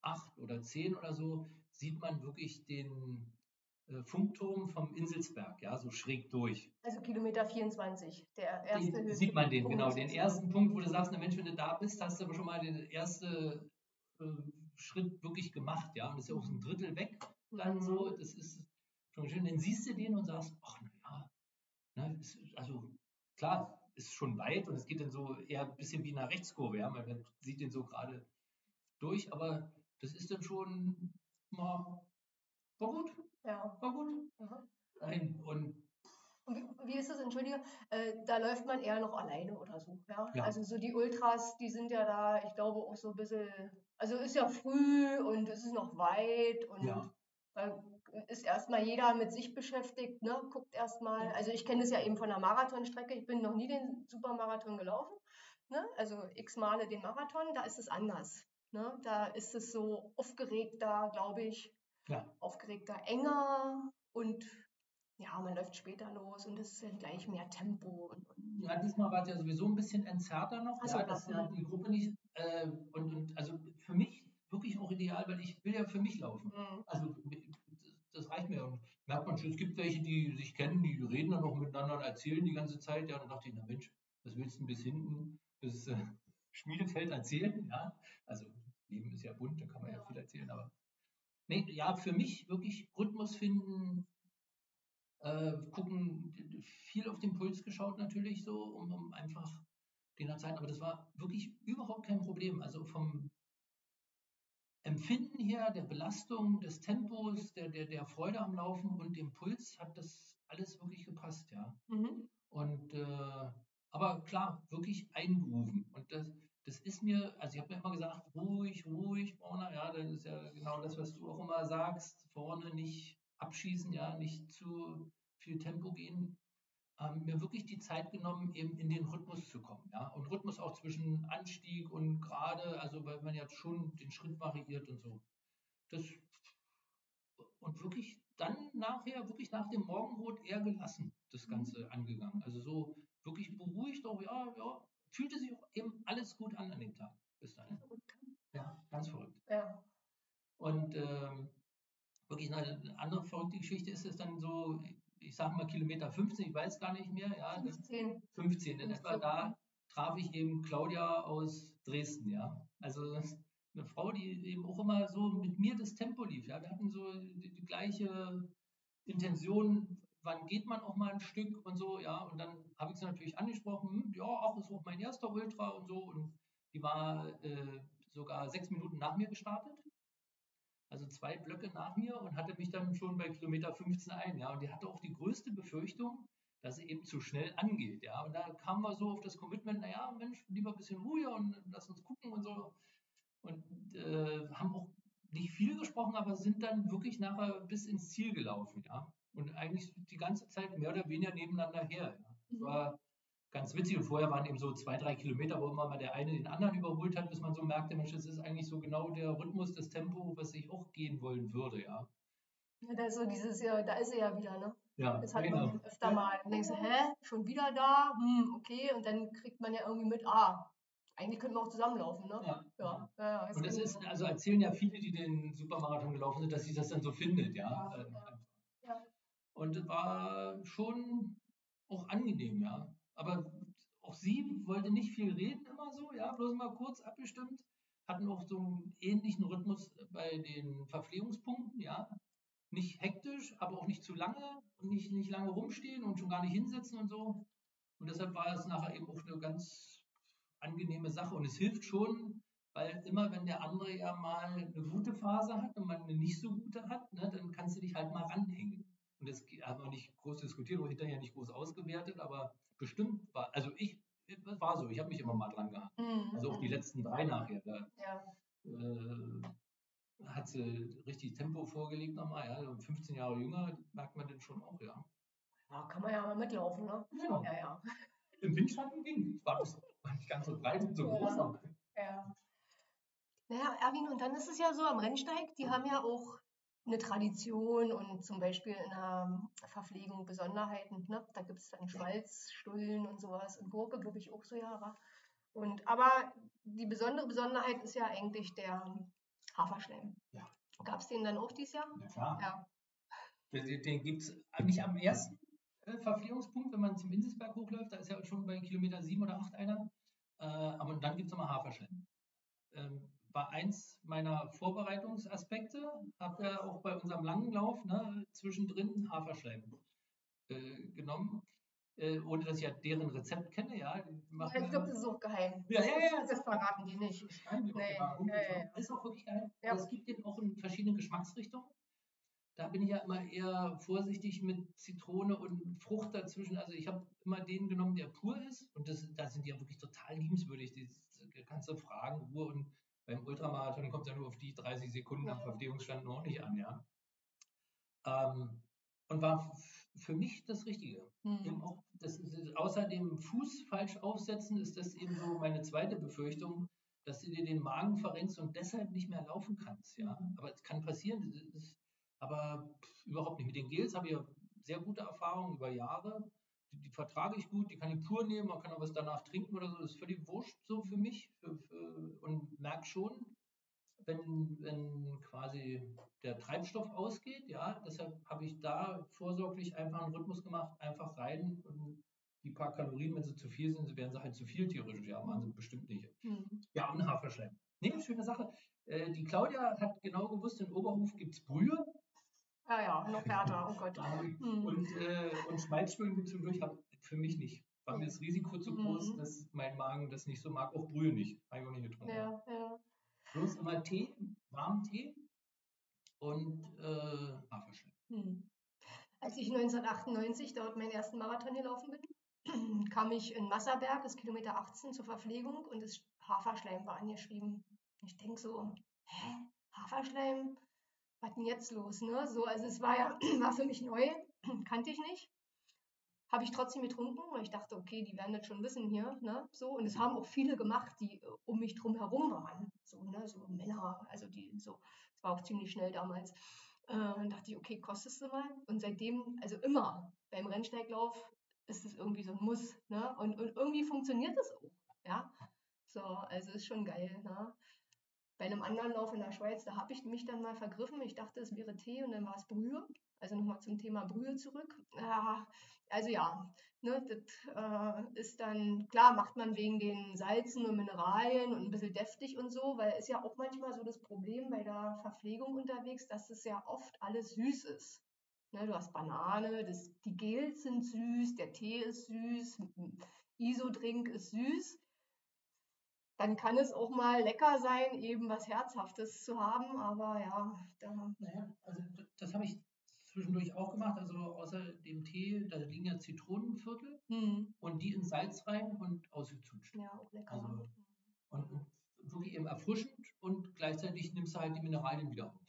acht oder zehn oder so, sieht man wirklich den äh, Funkturm vom Inselsberg, ja, so schräg durch. Also Kilometer 24, der erste. Den, sieht man den, Punkt genau, den ersten Punkt, wo du sagst, na Mensch, wenn du da bist, hast du aber schon mal den ersten äh, Schritt wirklich gemacht, ja, und das ist ja auch ein Drittel weg, dann mhm. so, das ist schon schön, dann siehst du den und sagst, ach, naja, ne, also klar, ist schon weit und es geht dann so eher ein bisschen wie eine Rechtskurve, ja, man sieht den so gerade durch, aber das ist dann schon mal, war gut, ja. war gut. Mhm. Nein, und wie ist das, entschuldige, äh, da läuft man eher noch alleine oder so, ja? ja? Also so die Ultras, die sind ja da, ich glaube, auch so ein bisschen, also ist ja früh und es ist noch weit und ja. da ist erstmal jeder mit sich beschäftigt, ne? Guckt erstmal, also ich kenne das ja eben von der Marathonstrecke, ich bin noch nie den Supermarathon gelaufen, ne? Also x Male den Marathon, da ist es anders. Ne? Da ist es so aufgeregter, glaube ich, ja. aufgeregter, enger und ja, man läuft später los und es ist dann gleich mehr Tempo. Und, und ja, diesmal war es ja sowieso ein bisschen entzerrter noch. Also ja, das ja die Gruppe nicht. Äh, und, und also für mich wirklich auch ideal, weil ich will ja für mich laufen. Mhm. Also das reicht mir. Und merkt man schon, es gibt welche, die sich kennen, die reden dann auch miteinander und erzählen die ganze Zeit. Ja, und dann dachte ich, na Mensch, was willst du denn bis hinten, bis äh, Schmiedefeld erzählen? Ja, also Leben ist ja bunt, da kann man ja viel erzählen, aber nee, ja, für mich wirklich Rhythmus finden, äh, gucken, viel auf den Puls geschaut natürlich so, um, um einfach den Zeit, aber das war wirklich überhaupt kein Problem. Also vom Empfinden her, der Belastung, des Tempos, der, der, der Freude am Laufen und dem Puls hat das alles wirklich gepasst, ja. Mhm. Und äh, aber klar, wirklich eingerufen. Und das, das ist mir, also ich habe mir immer gesagt, ruhig, ruhig, vorne, ja, das ist ja genau das, was du auch immer sagst, vorne nicht abschießen, ja, nicht zu viel Tempo gehen. Ähm, mir wirklich die Zeit genommen, eben in den Rhythmus zu kommen, ja, und Rhythmus auch zwischen Anstieg und gerade, also weil man jetzt schon den Schritt variiert und so. Das und wirklich dann nachher, wirklich nach dem Morgenrot eher gelassen, das mhm. Ganze angegangen. Also so wirklich beruhigt auch, ja, ja, fühlte sich auch eben alles gut an an dem Tag bis dahin. Ja, ganz verrückt. Ja. Und ähm, wirklich eine andere verrückte Geschichte ist es dann so, ich sage mal Kilometer 15, ich weiß gar nicht mehr, ja. 15. 15 in 15. etwa, da traf ich eben Claudia aus Dresden, ja. Also eine Frau, die eben auch immer so mit mir das Tempo lief, ja. Wir hatten so die, die gleiche Intention, wann geht man auch mal ein Stück und so, ja. Und dann habe ich sie natürlich angesprochen, hm, ja, auch ist auch mein erster Ultra und so. Und die war äh, sogar sechs Minuten nach mir gestartet. Also zwei Blöcke nach mir und hatte mich dann schon bei Kilometer 15 ein, ja. Und die hatte auch die größte Befürchtung, dass sie eben zu schnell angeht, ja. Und da kamen wir so auf das Commitment, naja, Mensch, lieber ein bisschen ruhiger und lass uns gucken und so. Und äh, haben auch nicht viel gesprochen, aber sind dann wirklich nachher bis ins Ziel gelaufen, ja und eigentlich die ganze Zeit mehr oder weniger nebeneinander her. Ja. Das mhm. war ganz witzig und vorher waren eben so zwei, drei Kilometer, wo immer mal der eine den anderen überholt hat, bis man so merkte, Mensch, das ist eigentlich so genau der Rhythmus, das Tempo, was ich auch gehen wollen würde, ja. Ja, da ist so dieses, ja, da ist er ja wieder, ne? Ja, das hat genau. man öfter mal. Und denkst du, hä, schon wieder da? Hm, okay. Und dann kriegt man ja irgendwie mit, ah, eigentlich könnten wir auch zusammenlaufen, ne? Ja. ja. ja, ja und das ist, also erzählen ja viele, die den Supermarathon gelaufen sind, dass sich das dann so findet, ja. ja, äh, ja. Und es war schon auch angenehm, ja. Aber auch sie wollte nicht viel reden, immer so, ja, bloß mal kurz abgestimmt. Hatten auch so einen ähnlichen Rhythmus bei den Verpflegungspunkten, ja. Nicht hektisch, aber auch nicht zu lange und nicht, nicht lange rumstehen und schon gar nicht hinsetzen und so. Und deshalb war es nachher eben auch eine ganz angenehme Sache. Und es hilft schon, weil immer wenn der andere ja mal eine gute Phase hat und man eine nicht so gute hat, ne, dann kannst du dich halt mal ranhängen. Und haben wir nicht groß diskutiert oder hinterher nicht groß ausgewertet, aber bestimmt war, also ich, war so, ich habe mich immer mal dran gehabt. Mhm. Also auch die letzten drei nachher. Da, ja. äh, hat sie richtig Tempo vorgelegt nochmal, ja, 15 Jahre jünger, merkt man den schon auch, ja. Ja, kann man ja mal mitlaufen, ne? Ja, ja. ja. Im Windschatten ging, war, war nicht ganz so breit und so ja. groß. Noch. Ja. Naja, Erwin, und dann ist es ja so, am Rennsteig, die haben ja auch eine Tradition und zum Beispiel in der Verpflegung Besonderheiten. Ne? Da gibt es dann Schmalzstullen und sowas und Gurke, glaube ich, auch so ja. Und, aber die besondere Besonderheit ist ja eigentlich der Haferschleim. Ja. Gab es den dann auch dieses Jahr? Ja, klar. Ja. Den, den gibt es nicht am ersten äh, Verpflegungspunkt, wenn man zum Inselsberg hochläuft. Da ist ja schon bei Kilometer sieben oder acht einer. Äh, aber dann gibt es nochmal Haferschleim. Ähm, war eins meiner Vorbereitungsaspekte. Habe ja auch bei unserem langen Lauf ne, zwischendrin Haferschleim äh, genommen. Äh, ohne dass ich ja deren Rezept kenne, ja. ich glaube, das ist auch geheim. Ja, ja, ja. Das verraten die nicht. Das nee, nee, ja, ist auch wirklich geheim. Ja. Es gibt den auch in verschiedenen Geschmacksrichtungen. Da bin ich ja immer eher vorsichtig mit Zitrone und Frucht dazwischen. Also ich habe immer den genommen, der pur ist. Und das, da sind die ja wirklich total liebenswürdig. Die ganze Fragen, Ruhe und beim Ultramarathon kommt es ja nur auf die 30 Sekunden am Verpflegungsstand noch nicht an, ja. Ähm, und war für mich das Richtige. Mhm. Auch das, außer dem Fuß falsch aufsetzen, ist das eben so meine zweite Befürchtung, dass du dir den Magen verrenkst und deshalb nicht mehr laufen kannst. Ja? Mhm. Aber es kann passieren. Ist, aber überhaupt nicht. Mit den Gels habe ich ja sehr gute Erfahrungen über Jahre. Die, die, vertrage ich gut, die kann ich pur nehmen, man kann auch was danach trinken oder so. Das ist völlig wurscht so für mich. Für, für, und merke schon, wenn, wenn quasi der Treibstoff ausgeht, ja, deshalb habe ich da vorsorglich einfach einen Rhythmus gemacht, einfach rein und die paar Kalorien, wenn sie zu viel sind, werden sie halt zu viel theoretisch, ja, machen sie bestimmt nicht. Mhm. Ja, und Haferschleim. Nee, schöne Sache. Äh, die Claudia hat genau gewusst, in Oberhof gibt es Brühe. Ja, ja, noch härter, oh Gott. mhm. Und, äh, und Schmalzspülen gibt es zwischendurch, für mich nicht. War mir das Risiko zu groß, mhm. dass mein Magen das nicht so mag, auch Brühe nicht. Habe ich auch nicht getrunken. Ja, ja. Bloß immer Tee, warmen Tee und äh, Haferschleim. Hm. Als ich 1998 dort meinen ersten Marathon gelaufen bin, kam ich in Masserberg, das Kilometer 18, zur Verpflegung und das Haferschleim war angeschrieben. Ich denke so, hä, Haferschleim? Was denn jetzt los? Ne? So, also es war ja war für mich neu, kannte ich nicht. Habe ich trotzdem getrunken, weil ich dachte, okay, die werden das schon wissen hier, ne? So, und es haben auch viele gemacht, die äh, um mich drum herum waren. So, ne, so Männer, also die so, es war auch ziemlich schnell damals. Äh, dann dachte ich, okay, kostest du mal. Und seitdem, also immer beim Rennsteiglauf ist es irgendwie so ein Muss, ne? Und, und irgendwie funktioniert das auch, ja. So, also ist schon geil, ne? Bei einem anderen Lauf in der Schweiz, da habe ich mich dann mal vergriffen. Ich dachte, es wäre Tee und dann war es Brühe. Also nochmal zum Thema Brühe zurück. Ja, also ja, ne, das äh, ist dann, klar, macht man wegen den Salzen und Mineralien und ein bisschen deftig und so, weil ist ja auch manchmal so das Problem bei der Verpflegung unterwegs, dass es ja oft alles süß ist. Ne, du hast Banane, das, die Gels sind süß, der Tee ist süß, Isodrink ist süß. Dann kann es auch mal lecker sein, eben was Herzhaftes zu haben, aber ja, da. Naja, also das habe ich zwischendurch auch gemacht. Also außer dem Tee, da liegen ja Zitronenviertel mhm. und die in Salz rein und ausgezutscht. Ja, auch lecker. Also, und, und, wirklich eben erfrischend und gleichzeitig nimmst du halt die Mineralien wieder auf.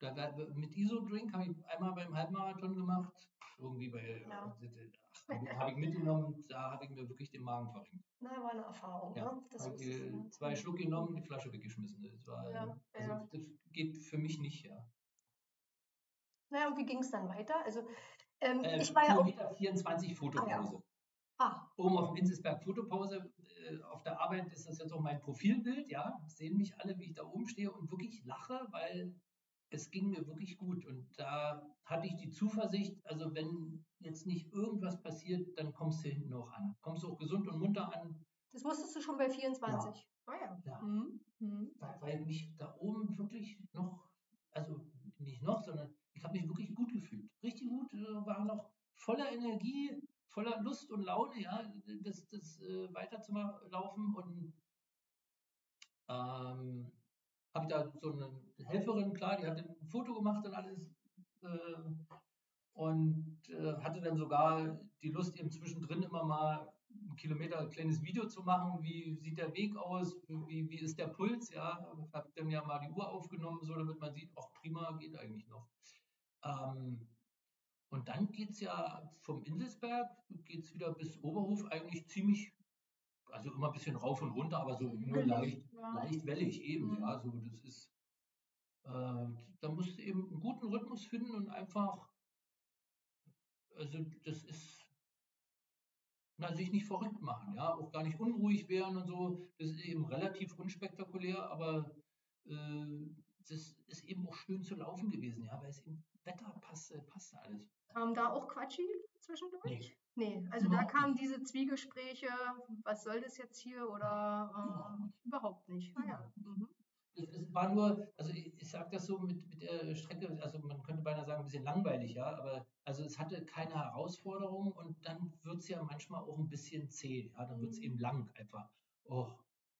Ja. Da, mit Isodrink habe ich einmal beim Halbmarathon gemacht, irgendwie bei ja. Habe ich mitgenommen, da habe ich mir wirklich den Magen verringt. Na, war eine Erfahrung, ja. ne? Das ich, zwei Schluck genommen, die Flasche weggeschmissen. Das war, ja, also, das geht für mich nicht, ja. Naja, und wie ging es dann weiter? Also, ähm, äh, ich war ja auch. 24 Fotopause. Ah, ja. ah. Oben auf dem Inselsberg Fotopause. Äh, auf der Arbeit ist das jetzt auch mein Profilbild, ja. Sehen mich alle, wie ich da oben stehe und wirklich lache, weil es ging mir wirklich gut. Und da hatte ich die Zuversicht, also wenn jetzt nicht irgendwas passiert, dann kommst du hinten auch an. Kommst du auch gesund und munter an. Das wusstest du schon bei 24. Ja. Ah ja. ja. Mhm. Mhm. Weil mich da oben wirklich noch, also nicht noch, sondern ich habe mich wirklich gut gefühlt. Richtig gut, äh, war noch voller Energie, voller Lust und Laune, ja, das, das äh, weiterzulaufen und ähm, habe ich da so eine Helferin, klar, die hat ein Foto gemacht und alles äh, und äh, hatte dann sogar die Lust, eben zwischendrin immer mal ein Kilometer ein kleines Video zu machen, wie sieht der Weg aus, wie, wie ist der Puls, ja, habe dann ja mal die Uhr aufgenommen, so damit man sieht, auch prima, geht eigentlich noch. Ähm, und dann geht es ja vom Inselsberg, geht wieder bis Oberhof eigentlich ziemlich, also immer ein bisschen rauf und runter, aber so nur leicht, ja. leicht wellig eben, mhm. ja, so das ist, äh, da musst du eben einen guten Rhythmus finden und einfach, also das ist, na, sich nicht verrückt machen, ja, auch gar nicht unruhig werden und so. Das ist eben relativ unspektakulär, aber äh, das ist eben auch schön zu laufen gewesen, ja, weil es eben Wetter passte, passte alles. Kam da auch Quatschi zwischendurch? Nee. Nee. also überhaupt da kamen diese Zwiegespräche, was soll das jetzt hier oder äh, überhaupt nicht. Ah, ja. Mhm. Es war nur, also ich, ich sage das so mit, mit der Strecke, also man könnte beinahe sagen, ein bisschen langweilig, ja, aber also es hatte keine Herausforderung und dann wird es ja manchmal auch ein bisschen zäh, ja, dann wird es mhm. eben lang einfach. Oh,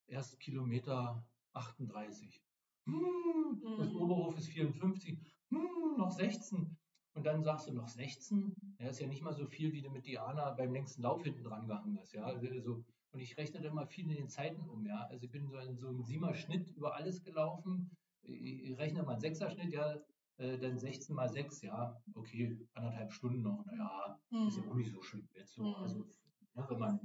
erst Kilometer 38. Hm, das mhm. Oberhof ist 54. Hm, noch 16. Und dann sagst du noch 16, ja, ist ja nicht mal so viel, wie du mit Diana beim längsten Lauf hinten dran gehangen hast. Ja? Also, und ich rechne dann mal viel in den Zeiten um. Ja? Also ich bin so in so einem Siemer-Schnitt über alles gelaufen. Ich rechne mal einen Sechser-Schnitt, ja, äh, dann 16 mal 6, ja, okay, anderthalb Stunden noch. Naja, mhm. ist ja auch nicht so schlimm jetzt so. Mhm. Also, ja, wenn man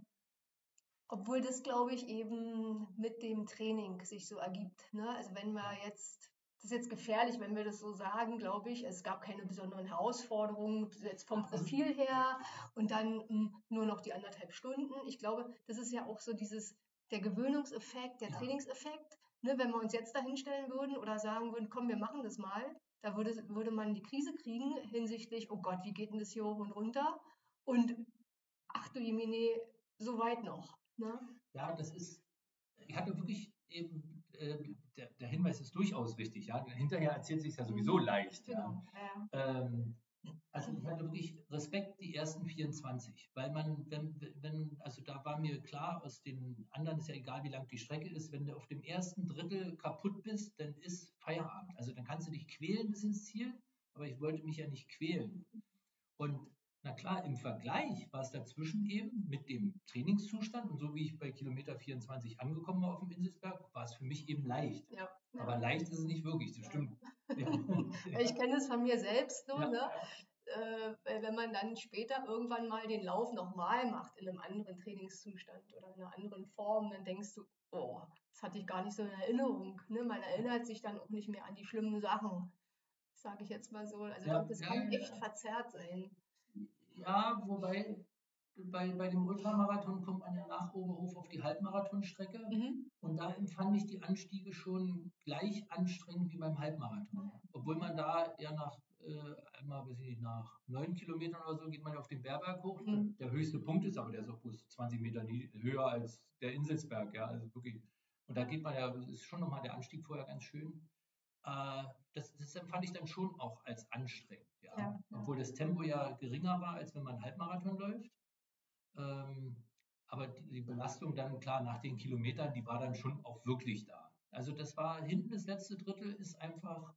obwohl das, glaube ich, eben mit dem Training sich so ergibt. Ne? Also wenn wir jetzt das ist jetzt gefährlich, wenn wir das so sagen, glaube ich. Es gab keine besonderen Herausforderungen jetzt vom Profil her und dann mh, hm, nur noch die anderthalb Stunden. Ich glaube, das ist ja auch so dieses, der Gewöhnungseffekt, der ja. Trainingseffekt. Ne, wenn wir uns jetzt dahinstellen würden oder sagen würden, komm, wir machen das mal, da würde, würde man die Krise kriegen hinsichtlich, oh Gott, wie geht denn das hier hoch und runter? Und ach du Jemine, so weit noch. Ne? Ja, das ist, ich hatte wirklich eben äh, der, der, Hinweis ist durchaus richtig. Ja? Hinterher erzählt sich ja sowieso mhm. leicht. Genau. Ja? Ähm, also ich hatte wirklich Respekt die ersten 24, weil man, wenn, wenn, also da war mir klar, aus den anderen ist ja egal, wie lang die Strecke ist, wenn du auf dem ersten Drittel kaputt bist, dann ist Feierabend. Also dann kannst du dich quälen bis ins Ziel, aber ich wollte mich ja nicht quälen. Und na klar, im Vergleich war es dazwischen eben mit dem Trainingszustand und so wie ich bei Kilometer 24 angekommen war auf dem Inselsberg, war es für mich eben leicht. Ja, ja. Aber leicht ist es nicht wirklich, das stimmt. Ja. ich kenne es von mir selbst so, ne? Äh, wenn man dann später irgendwann mal den Lauf nochmal macht in einem anderen Trainingszustand oder in einer anderen Form, dann denkst du, oh, das hatte ich gar nicht so in Erinnerung. Ne? Man erinnert sich dann auch nicht mehr an die schlimmen Sachen, sage ich jetzt mal so. Also das kann echt verzerrt sein. Ja, wobei bei, bei dem Ultramarathon kommt man ja nach Oberhof auf die Halbmarathonstrecke mhm. und da empfand ich die Anstiege schon gleich anstrengend wie beim Halbmarathon. Obwohl man da ja nach äh, einmal, weiß ich nicht, nach neun Kilometern oder so geht man ja auf den Bärberg hoch. Mhm. Der höchste Punkt ist, aber der bloß 20 Meter höher als der Inselsberg, ja, also wirklich. Und da geht man ja, ist schon nochmal der Anstieg vorher ganz schön. Äh, das, das empfand ich dann schon auch als anstrengend. Ja? ja? Obwohl das Tempo ja geringer war, als wenn man Halbmarathon läuft. Ähm, aber die, die, Belastung dann, klar, nach den Kilometern, die war dann schon auch wirklich da. Also das war hinten das letzte Drittel ist einfach,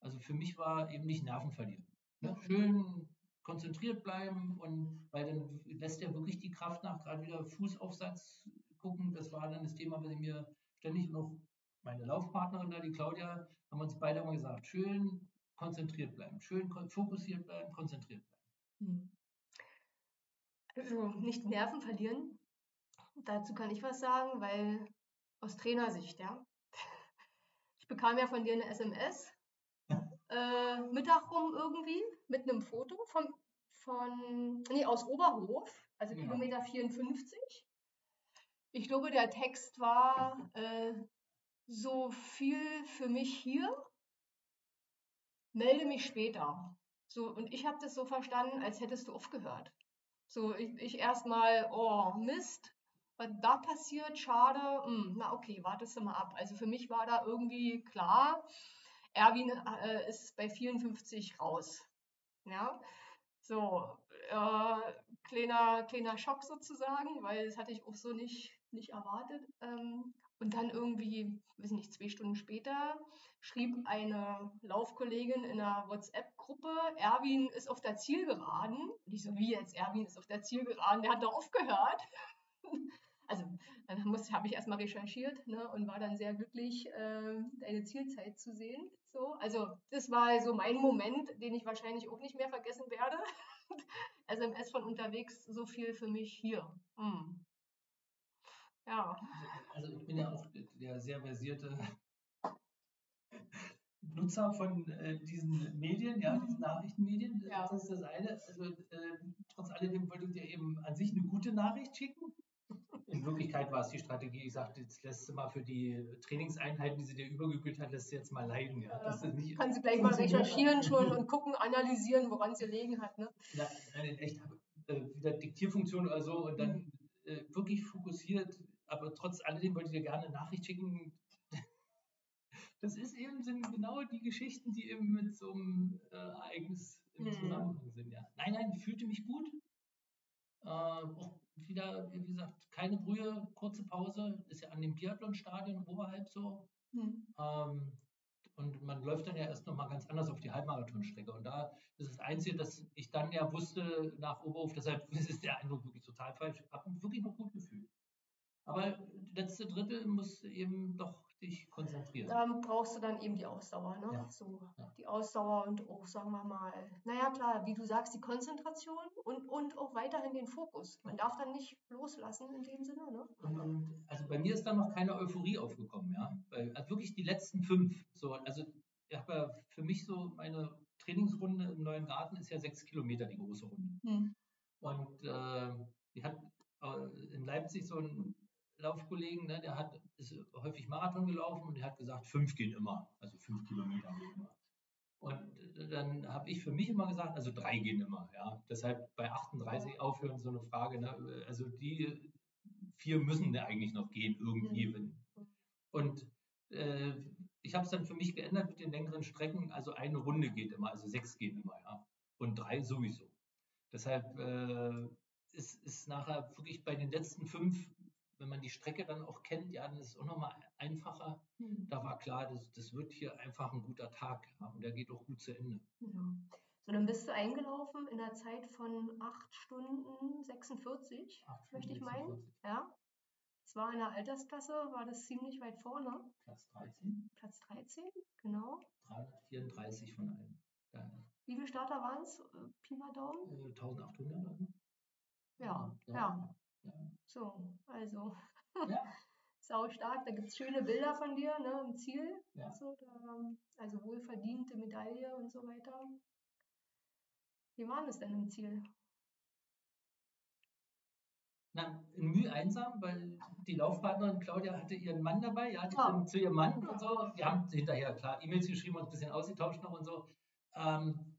also für mich war eben nicht Nerven verlieren. Ne? Schön konzentriert bleiben und weil dann lässt ja wirklich die Kraft nach, gerade wieder Fußaufsatz gucken. Das war dann das Thema, was ich mir ständig noch meine Laufpartnerin da, die Claudia, haben uns beide immer gesagt, schön konzentriert bleiben, schön fokussiert bleiben, konzentriert bleiben. Hm. Also nicht Nerven verlieren. Dazu kann ich was sagen, weil aus Trainersicht, ja. Ich bekam ja von dir eine SMS, äh, Mittag rum irgendwie, mit einem Foto von, von nee, aus Oberhof, also ja. Kilometer 54. Ich glaube, der Text war, äh, so viel für mich hier, melde mich später. So, und ich habe das so verstanden, als hättest du aufgehört. So, ich, ich erstmal, oh, Mist, was da passiert, schade, hm, na okay, wartest du mal ab. Also für mich war da irgendwie klar, Erwin äh, ist bei 54 raus. Ja, So, äh, kleiner, kleiner Schock sozusagen, weil das hatte ich auch so nicht, nicht erwartet. Ähm, und dann irgendwie, weiß nicht, zwei Stunden später schrieb eine Laufkollegin in einer WhatsApp-Gruppe, Erwin ist auf der Zielgeraden. Und ich so, wie jetzt, Erwin ist auf der Zielgeraden? Der hat doch aufgehört. also dann habe ich erstmal recherchiert ne, und war dann sehr glücklich, äh, deine Zielzeit zu sehen. So, also das war so mein Moment, den ich wahrscheinlich auch nicht mehr vergessen werde. SMS von unterwegs, so viel für mich hier. Hm. Ja. Also ich bin ja auch der sehr versierte Nutzer von äh, diesen Medien, ja, diesen Nachrichtenmedien. Ja. Das ist das eine. Also äh, trotz alledem wollte ich dir eben an sich eine gute Nachricht schicken. In Wirklichkeit war es die Strategie, ich sagte, jetzt lässt du mal für die Trainingseinheiten, die sie dir übergekühlt hat, lässt du jetzt mal leiden. Ja. Das ist nicht Kann sie gleich mal recherchieren schon und gucken, analysieren, woran es gelegen hat. Ne? Ja, echt, äh, wieder Diktierfunktion oder so und dann äh, wirklich fokussiert aber trotz alledem wollte ich dir gerne eine Nachricht schicken. Das ist eben, sind genau die Geschichten, die eben mit so einem äh, Ereignis im mhm. Zusammenhang sind. Ja. Nein, nein, ich fühlte mich gut. Äh, auch wieder, wie gesagt, keine Brühe, kurze Pause, ist ja an dem Biathlon-Stadion oberhalb so. Mhm. Ähm, und man läuft dann ja erst nochmal ganz anders auf die Halbmarathonstrecke. Und da ist das Einzige, dass ich dann ja wusste nach Oberhof, deshalb ist der Eindruck wirklich total falsch. Ich habe mich wirklich noch gut gefühlt. Aber letzte Drittel musst du eben doch dich konzentrieren. Da brauchst du dann eben die Ausdauer, ne? Ja. So, ja. die Ausdauer und auch, sagen wir mal, naja klar, wie du sagst, die Konzentration und, und auch weiterhin den Fokus. Man darf dann nicht loslassen in dem Sinne, ne? Und, also bei mir ist da noch keine Euphorie aufgekommen, ja. Weil, also wirklich die letzten fünf. So, also ich habe ja für mich so meine Trainingsrunde im neuen Garten ist ja sechs Kilometer die große Runde. Hm. Und äh, die hat äh, in Leipzig so ein Laufkollegen, ne, der hat, ist häufig Marathon gelaufen und der hat gesagt, fünf gehen immer, also fünf Kilometer gehen immer. Und dann habe ich für mich immer gesagt, also drei gehen immer. Ja. Deshalb bei 38 aufhören so eine Frage. Ne? Also die vier müssen ja eigentlich noch gehen irgendwie. Wenn, und äh, ich habe es dann für mich geändert mit den längeren Strecken. Also eine Runde geht immer, also sechs gehen immer. Ja. Und drei sowieso. Deshalb äh, ist, ist nachher wirklich bei den letzten fünf wenn man die Strecke dann auch kennt, ja, dann ist es auch nochmal einfacher. Mhm. Da war klar, das, das wird hier einfach ein guter Tag ja, und der geht auch gut zu Ende. Ja. So, dann bist du eingelaufen in der Zeit von 8 Stunden 46, 8 möchte ich meinen. Ja. Das war in der Altersklasse, war das ziemlich weit vorne. Platz 13. Platz 13, genau. 334 von allen. Ja. Wie viele Starter waren es? Äh, Pi mal Daumen? Äh, 1800 also. Ja, ja. ja. So, also ja. sau stark. Da gibt es schöne Bilder von dir ne, im Ziel. Ja. So, da, also wohlverdiente Medaille und so weiter. Wie war das denn im Ziel? Na, Mühe einsam, weil die Laufpartnerin Claudia hatte ihren Mann dabei, ja, die oh. zu ihrem Mann und so. Wir haben hinterher klar E-Mails geschrieben und ein bisschen ausgetauscht noch und so. Ähm,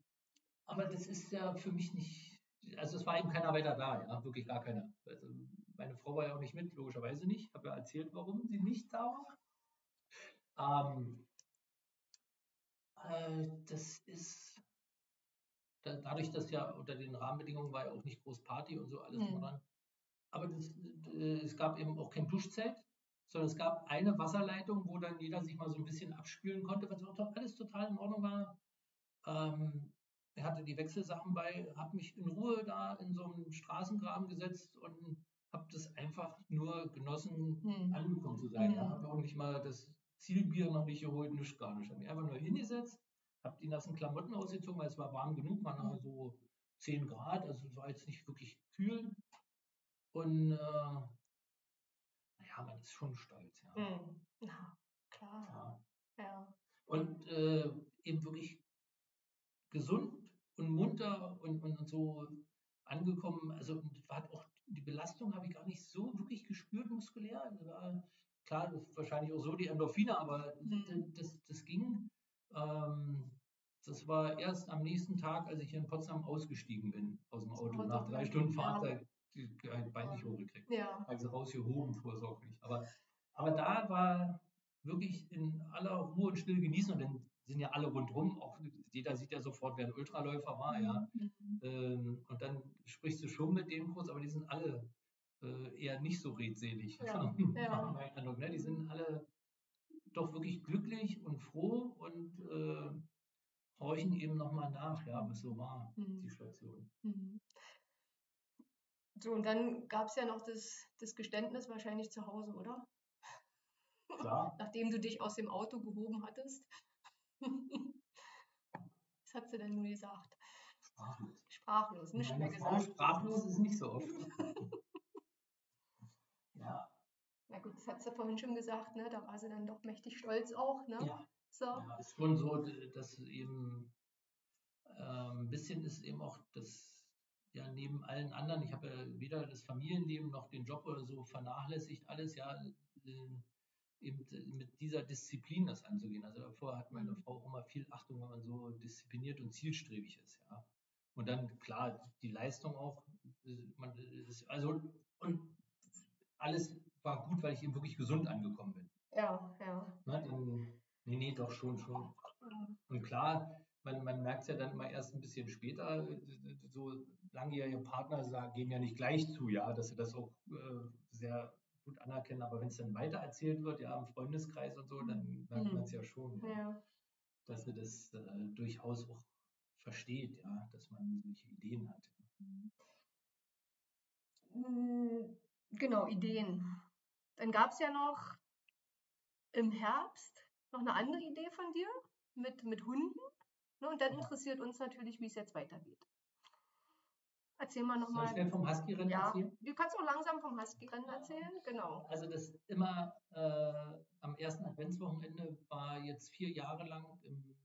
aber das ist ja für mich nicht also es war eben keiner weiter da, ja, wirklich gar keiner. Also meine Frau war ja auch nicht mit, logischerweise nicht. Ich habe ja erzählt, warum sie nicht da war. Ähm, äh, das ist da, dadurch, dass ja unter den Rahmenbedingungen war ja auch nicht groß Party und so alles mhm. dran. Aber das, äh, es gab eben auch kein Duschzelt, sondern es gab eine Wasserleitung, wo dann jeder sich mal so ein bisschen abspülen konnte, was auch alles total in Ordnung war. Ähm, er hatte die Wechselsachen bei, habe mich in Ruhe da in so einem Straßengraben gesetzt und habe das einfach nur genossen, hm. angekommen zu sein. Hm. Ja. Habe auch nicht mal das Zielbier noch nicht geholt, nichts gar nicht. Habe mich einfach nur hingesetzt, habe die nassen Klamotten ausgezogen, weil es war warm genug, waren hm. so 10 Grad, also es war jetzt nicht wirklich kühl. Und äh, naja, man ist schon stolz. Ja, hm. ja klar. Ja. ja. Und äh, eben wirklich gesund und munter und, und, und so angekommen. Also war auch die Belastung habe ich gar nicht so wirklich gespürt muskulär. War, klar, das ist wahrscheinlich auch so die Endorphine, aber mhm. das, das ging. Ähm, das war erst am nächsten Tag, als ich in Potsdam ausgestiegen bin aus dem Auto. Nach drei Stunden Fahrt, ja. da ein Bein nicht hochgekriegt. Ja. Also rausgehoben vorsorglich. Aber, aber da war wirklich in aller Ruhe und Stille genießen und dann sind ja alle rundrum, auch jeder sieht ja sofort, wer ein Ultraläufer war, ja. Mhm. Ähm, und dann sprichst du schon mit denen kurz, aber die sind alle äh, eher nicht so redselig. Ja, ja. Eindruck, ne? Die sind alle doch wirklich glücklich und froh und äh, horchen eben nochmal nach, ja, was so war, Mhm. die Station. Mhm. So, und dann gab es ja noch das, das Geständnis wahrscheinlich zu Hause, oder? Klar. Nachdem du dich aus dem Auto gehoben hattest. Was hat sie denn nun gesagt? Sprachlos. Sprachlos, nicht mehr Frau gesagt. sprachlos ist nicht so oft. ja, Na gut, das hat sie vorhin schon gesagt, ne? Da war sie dann doch mächtig stolz auch, ne? ja. So. Ja, ist schon so, dass eben ähm, ein bisschen ist eben auch das, ja, neben allen anderen, ich habe ja weder das Familienleben noch den Job oder so vernachlässigt, alles ja, äh, eben mit dieser Disziplin das anzugehen. Also davor hat meine. Frau auch immer viel Achtung, wenn man so diszipliniert und zielstrebig ist, ja. Und dann, klar, die Leistung auch, äh, man ist, also, und alles war gut, weil ich eben wirklich gesund angekommen bin. Ja, ja. Ne, dann, nee, nee, doch schon, schon. Und klar, man, man merkt es ja dann immer erst ein bisschen später, äh, so langjährige Partner sagen, geben ja nicht gleich zu, ja, dass sie das auch äh, sehr gut anerkennen. Aber wenn es dann weiter erzählt wird, ja, im Freundeskreis und so, dann merkt Mhm. man es ja schon, ja, Ja. dass sie das äh, durchaus auch versteht, ja, dass man solche Ideen hat. Mm, Genau, Ideen. Dann gab es ja noch im Herbst noch eine andere Idee von dir mit, mit Hunden. Ne? Und dann interessiert uns natürlich, wie es jetzt weitergeht. Erzähl mal Soll ich nochmal. vom Husky-Rennen Ja, erzählen? du kannst auch langsam vom Husky-Rennen erzählen. Genau. Also das immer äh, am ersten Adventswochenende war jetzt vier Jahre lang im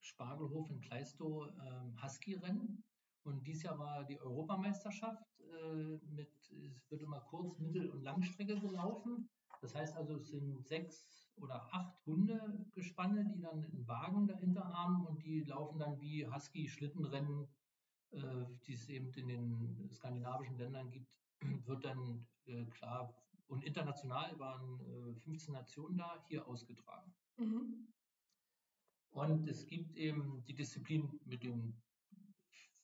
Spargelhof in Kleistow ähm, Husky-Rennen. Und dieses Jahr war die Europameisterschaft äh, mit, es wird immer Kurz-, Mittel- und Langstrecke gelaufen. Das heißt also, es sind sechs oder acht Hundegespanne, die dann einen Wagen dahinter haben und die laufen dann wie Husky-Schlittenrennen, äh, die es eben in den skandinavischen Ländern gibt, wird dann äh, klar und international waren äh, 15 Nationen da hier ausgetragen. Mhm. Und es gibt eben die Disziplin mit den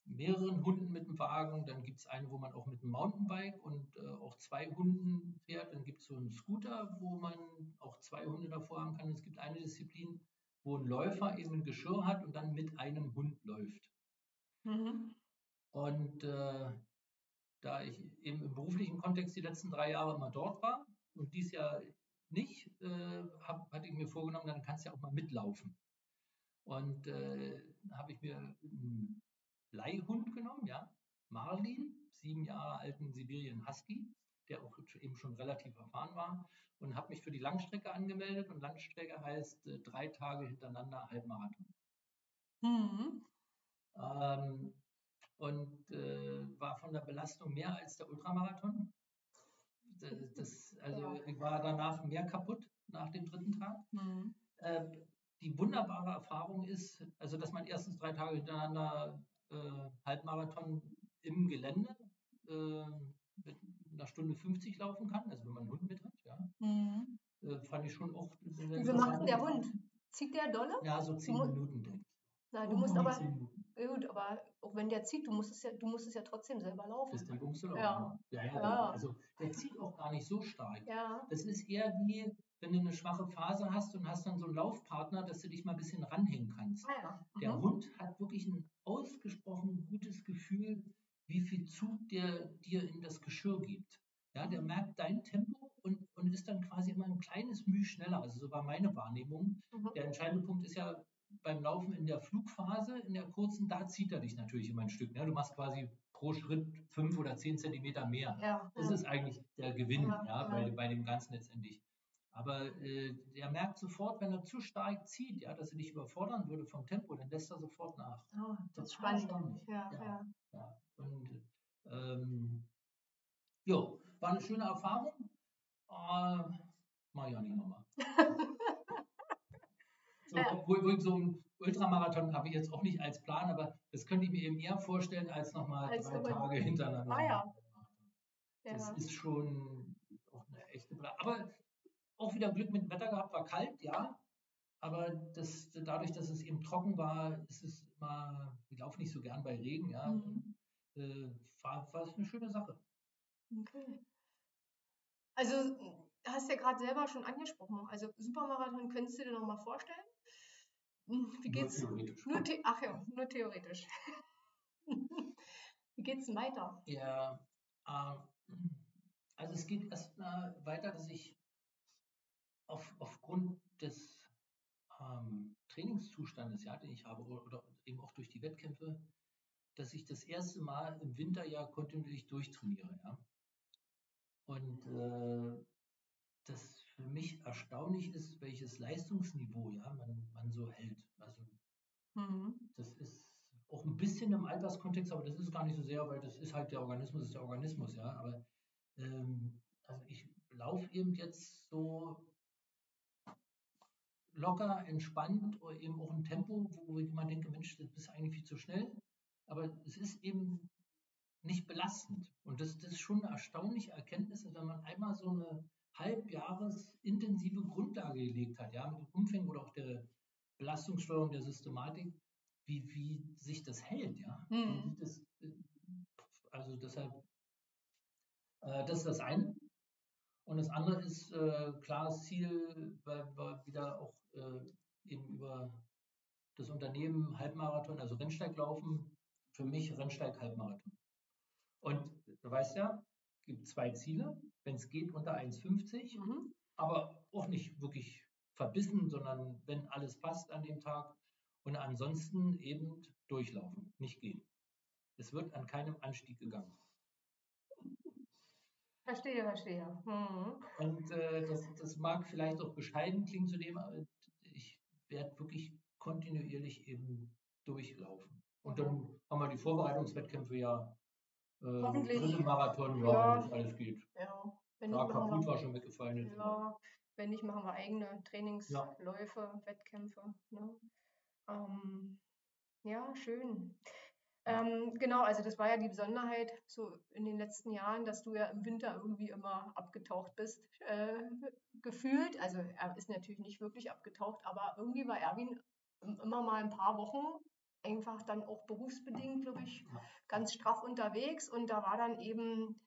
mehreren Hunden mit dem Wagen. Dann gibt es eine, wo man auch mit dem Mountainbike und äh, auch zwei Hunden fährt. Dann gibt es so einen Scooter, wo man auch zwei Hunde davor haben kann. Es gibt eine Disziplin, wo ein Läufer eben ein Geschirr hat und dann mit einem Hund läuft. Mhm. Und äh, da ich eben im beruflichen Kontext die letzten drei Jahre immer dort war und dies Jahr nicht, äh, hab, hatte ich mir vorgenommen, dann kannst du ja auch mal mitlaufen. Und äh, habe ich mir einen Leihhund genommen, ja, Marlin, sieben Jahre alten Sibirien Husky, der auch eben schon relativ erfahren war, und habe mich für die Langstrecke angemeldet. Und Langstrecke heißt äh, drei Tage hintereinander Halbmarathon. Mhm. Ähm, und äh, war von der Belastung mehr als der Ultramarathon. Das, das, also ich war danach mehr kaputt nach dem dritten Tag. Mhm. Äh, die wunderbare Erfahrung ist, also dass man erstens drei Tage hintereinander äh, Halbmarathon im Gelände äh, mit einer Stunde 50 laufen kann, also wenn man einen Hund mit hat, ja, Mhm. äh, fand ich schon auch. Wie macht denn der Hund? Zieht der dolle? Ja, so zehn Minuten, denke ich. Na, du musst aber, Minuten. gut, aber auch wenn der zieht, du musst es ja, du musst es ja trotzdem selber Das laufen. Tempo musst du laufen. Ja. Ja, ja, Ja. Also der zieht auch gar nicht so stark. Ja. Das ist eher wie, wenn du eine schwache Phase hast und hast dann so einen Laufpartner, dass du dich mal ein bisschen ranhängen kannst. Ah ja. Der Mhm. Hund hat wirklich ein ausgesprochen gutes Gefühl, wie viel Zug der dir in das Geschirr gibt. Ja, der merkt dein Tempo und, und ist dann quasi immer ein kleines Mühe schneller. Also so war meine Wahrnehmung. Mhm. Der entscheidende Punkt ist ja beim Laufen in der Flugphase, in der kurzen, da zieht er dich natürlich immer ein Stück. Ne? Du machst quasi pro Schritt fünf oder zehn Zentimeter mehr. Ja. Das ja. ist eigentlich der Gewinn Ja, ja. Bei, bei dem Ganzen letztendlich. Aber äh, der merkt sofort, wenn er zu stark zieht, ja, dass er dich überfordern würde vom Tempo, dann lässt er sofort nach. Ah, das ist Total spannend. ja. Ja. Und ähm, jo, war eine schöne Erfahrung. Äh, mach ich auch nicht nochmal. So, Ja. obwohl, so ein Ultramarathon habe ich jetzt auch nicht als Plan, aber das könnte ich mir eben eher vorstellen, als nochmal drei über- Tage hintereinander. Ah ja. Das ja. ist schon auch eine echte Bra Aber auch wieder Glück mit dem Wetter gehabt, war kalt, ja. aber das, dadurch, dass es eben trocken war, ist es immer, ich laufe nicht so gern bei Regen, ja. Mhm. Äh, war, war es eine schöne Sache. Okay. Also, hast ja gerade selber schon angesprochen. Also, Supermarathon könntest du dir noch mal vorstellen? Hm, wie geht's? Nur theoretisch. Nur the Ach ja, nur theoretisch. Wie geht's denn weiter? Ja, äh, also es geht erstmal weiter, dass ich auf, aufgrund des ähm, Trainingszustandes, ja, den ich habe, oder eben auch durch die Wettkämpfe, dass ich das erste Mal im Winter ja kontinuierlich durchtrainiere, ja. Und äh, das für mich erstaunlich ist, welches Leistungsniveau ja, man, man so hält. Also mhm. das ist auch ein bisschen im Alterskontext, aber das ist gar nicht so sehr, weil das ist halt der Organismus, ist der Organismus, ja. Aber ähm, also ich laufe eben jetzt so locker, entspannt oder eben auch ein Tempo, wo ich immer denke, Mensch, das ist eigentlich viel zu schnell. Aber es ist eben nicht belastend. Und das, das ist schon eine erstaunliche Erkenntnis, wenn man einmal so eine halbjahres intensive Grundlage gelegt hat, ja, mit dem Umfang oder auch der Belastungssteuerung der Systematik, wie, wie sich das hält, ja. Mhm. Das, äh, also deshalb, äh, das ist das eine. Und das andere ist äh, klares Ziel, weil wir wieder auch äh, eben über das Unternehmen Halbmarathon, also Rennsteig laufen, für mich Rennsteig Halbmarathon. Und du weißt ja, es gibt zwei Ziele, wenn es geht unter 1,50, mhm. aber auch nicht wirklich verbissen, sondern wenn alles passt an dem Tag und ansonsten eben durchlaufen, nicht gehen. Es wird an keinem Anstieg gegangen. Verstehe, verstehe. Mhm. Und äh, das, das, mag vielleicht auch bescheiden klingen zu dem, aber ich werde wirklich kontinuierlich eben durchlaufen. Und dann haben wir die Vorbereitungswettkämpfe ja. Äh, Hoffentlich. Dritte Marathon, ja, ja, wenn alles geht. Ja, wenn ja, Kaput war schon weggefallen. Jetzt ja, wenn nicht, machen wir eigene Trainingsläufe, ja. Wettkämpfe. Ne? Ähm, ja, schön. Ähm, genau, also das war ja die Besonderheit so in den letzten Jahren, dass du ja im Winter irgendwie immer abgetaucht bist, äh, gefühlt. Also er ist natürlich nicht wirklich abgetaucht, aber irgendwie war Erwin immer mal ein paar Wochen einfach dann auch berufsbedingt, glaube ich, ganz straff unterwegs. Und da war dann eben,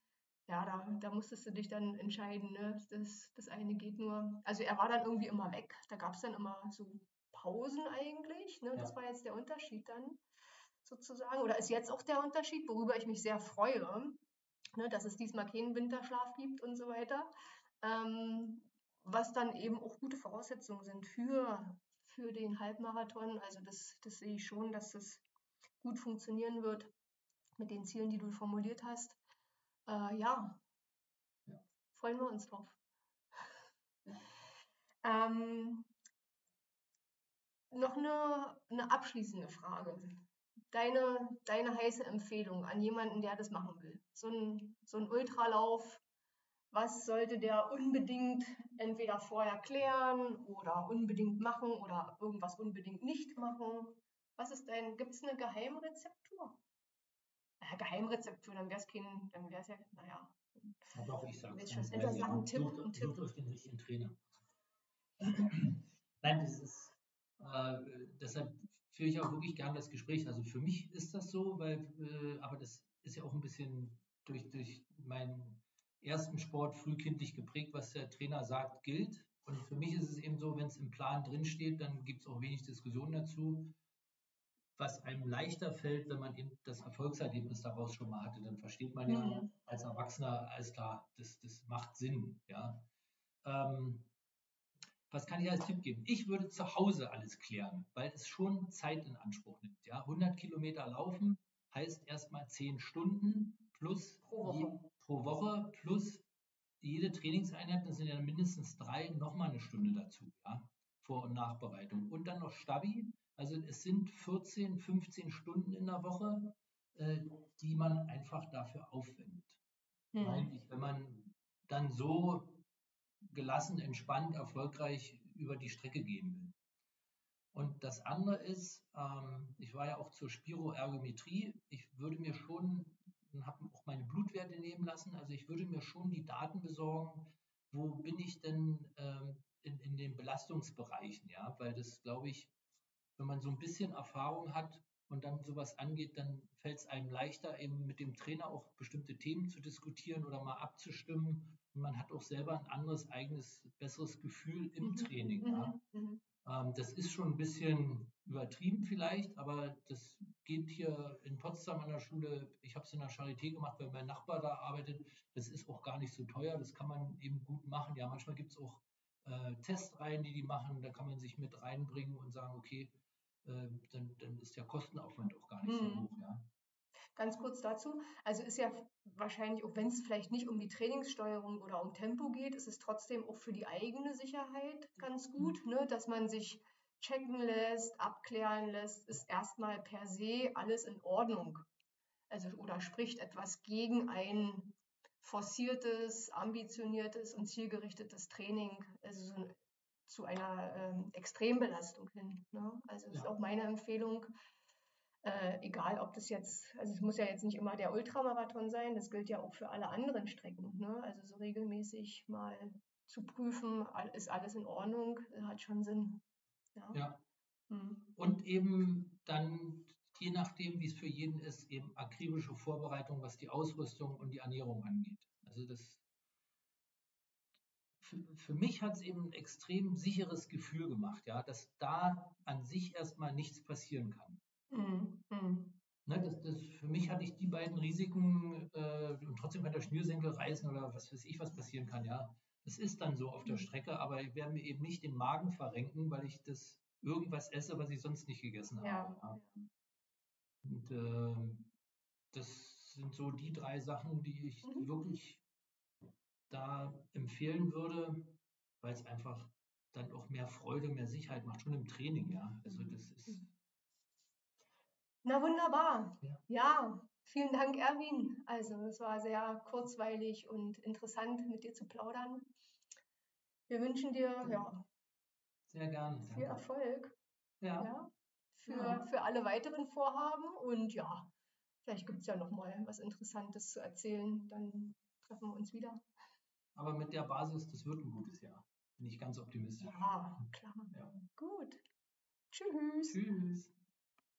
ja, da, da musstest du dich dann entscheiden, ne? das, das eine geht nur, also er war dann irgendwie immer weg, da gab es dann immer so Pausen eigentlich, ne? das war jetzt der Unterschied dann sozusagen, oder ist jetzt auch der Unterschied, worüber ich mich sehr freue, ne, dass es diesmal keinen Winterschlaf gibt und so weiter, ähm, was dann eben auch gute Voraussetzungen sind für, für den Halbmarathon. Also das, das sehe ich schon, dass das gut funktionieren wird mit den Zielen, die du formuliert hast. Äh, ja. ja, freuen wir uns drauf. ähm, noch eine, eine abschließende Frage deine, deine heiße Empfehlung an jemanden, der das machen will? So ein, so ein Ultralauf, was sollte der unbedingt entweder vorher klären oder unbedingt machen oder irgendwas unbedingt nicht machen? Was ist dein, gibt es eine Geheimrezeptur? Ja, Geheimrezeptur, dann wäre es kein, dann wäre es ja, naja. Ja, doch, ich sage es. Ein Tipp, ein Tipp. Sucht euch den richtigen Trainer. Nein, das ist, äh, deshalb führe ich auch wirklich gerne das Gespräch. Also für mich ist das so, weil, äh, aber das ist ja auch ein bisschen durch, durch meinen ersten Sport frühkindlich geprägt, was der Trainer sagt, gilt. Und für mich ist es eben so, wenn es im Plan drinsteht, dann gibt es auch wenig Diskussion dazu. Was einem leichter fällt, wenn man eben das Erfolgserlebnis daraus schon mal hatte, dann versteht man ja mhm. als Erwachsener, alles klar, das, das macht Sinn. Ja. Ähm, was kann ich als Tipp geben? Ich würde zu Hause alles klären, weil es schon Zeit in Anspruch nimmt. Ja? 100 Kilometer laufen heißt erstmal 10 Stunden plus pro Woche, pro Woche plus jede Trainingseinheit, das sind ja mindestens drei, nochmal eine Stunde dazu, ja, Vor- und Nachbereitung. Und dann noch Stabi, also es sind 14, 15 Stunden in der Woche, äh, die man einfach dafür aufwendet. Mhm. Wenn man dann so gelassen, entspannt, erfolgreich über die Strecke gehen will. Und das andere ist, ähm, ich war ja auch zur Spiroergometrie. Ich würde mir schon, habe auch meine Blutwerte nehmen lassen, also ich würde mir schon die Daten besorgen, wo bin ich denn ähm, in, in den Belastungsbereichen, ja, weil das, glaube ich, wenn man so ein bisschen Erfahrung hat und dann sowas angeht, dann fällt es einem leichter, eben mit dem Trainer auch bestimmte Themen zu diskutieren oder mal abzustimmen. Und man hat auch selber ein anderes, eigenes, besseres Gefühl im mhm. Training. Ja. Mhm. Mhm. Ähm, das ist schon ein bisschen übertrieben vielleicht, aber das geht hier in Potsdam an der Schule. Ich habe es in der Charité gemacht, weil mein Nachbar da arbeitet. Das ist auch gar nicht so teuer. Das kann man eben gut machen. Ja, manchmal gibt es auch äh, Testreihen, die die machen. Da kann man sich mit reinbringen und sagen, okay, äh, dann, dann ist der Kostenaufwand auch gar nicht hm. so hoch. Ja. Ganz kurz dazu. Also ist ja wahrscheinlich, auch wenn es vielleicht nicht um die Trainingssteuerung oder um Tempo geht, ist es trotzdem auch für die eigene Sicherheit ganz gut, ne, dass man sich checken lässt, abklären lässt, ist erstmal per se alles in Ordnung. Also oder spricht etwas gegen ein forciertes, ambitioniertes und zielgerichtetes Training, also so zu einer ähm, Extrembelastung hin. Ne? Also ja. ist auch meine Empfehlung, äh, egal ob das jetzt, also es muss ja jetzt nicht immer der Ultramarathon sein, das gilt ja auch für alle anderen Strecken. Ne? Also so regelmäßig mal zu prüfen, ist alles in Ordnung, hat schon Sinn. Ja. ja. Hm. Und eben dann, je nachdem, wie es für jeden ist, eben akribische Vorbereitung, was die Ausrüstung und die Ernährung angeht. Also das für, für mich hat es eben ein extrem sicheres Gefühl gemacht, ja, dass da an sich erstmal nichts passieren kann. Mhm. Mhm. Ne, das, das, für mich hatte ich die beiden Risiken äh, und trotzdem kann der Schnürsenkel reißen oder was weiß ich, was passieren kann, ja. Das ist dann so auf der mhm. Strecke, aber ich werde mir eben nicht den Magen verrenken, weil ich das irgendwas esse, was ich sonst nicht gegessen habe. Ja. Und äh, das sind so die drei Sachen, die ich mhm. wirklich da empfehlen würde, weil es einfach dann auch mehr Freude, mehr Sicherheit macht, schon im Training, ja. Also das ist mhm. Na wunderbar. Ja. ja, vielen Dank, Erwin. Also es war sehr kurzweilig und interessant, mit dir zu plaudern. Wir wünschen dir ja, sehr gerne. Viel Erfolg. Ja. ja für, für alle weiteren Vorhaben und ja, vielleicht gibt es ja noch mal was Interessantes zu erzählen. Dann treffen wir uns wieder. Aber mit der Basis, das wird ein gutes Jahr. Bin ich ganz optimistisch. Ja, klar. Ja. Gut. Tschüss. Tschüss.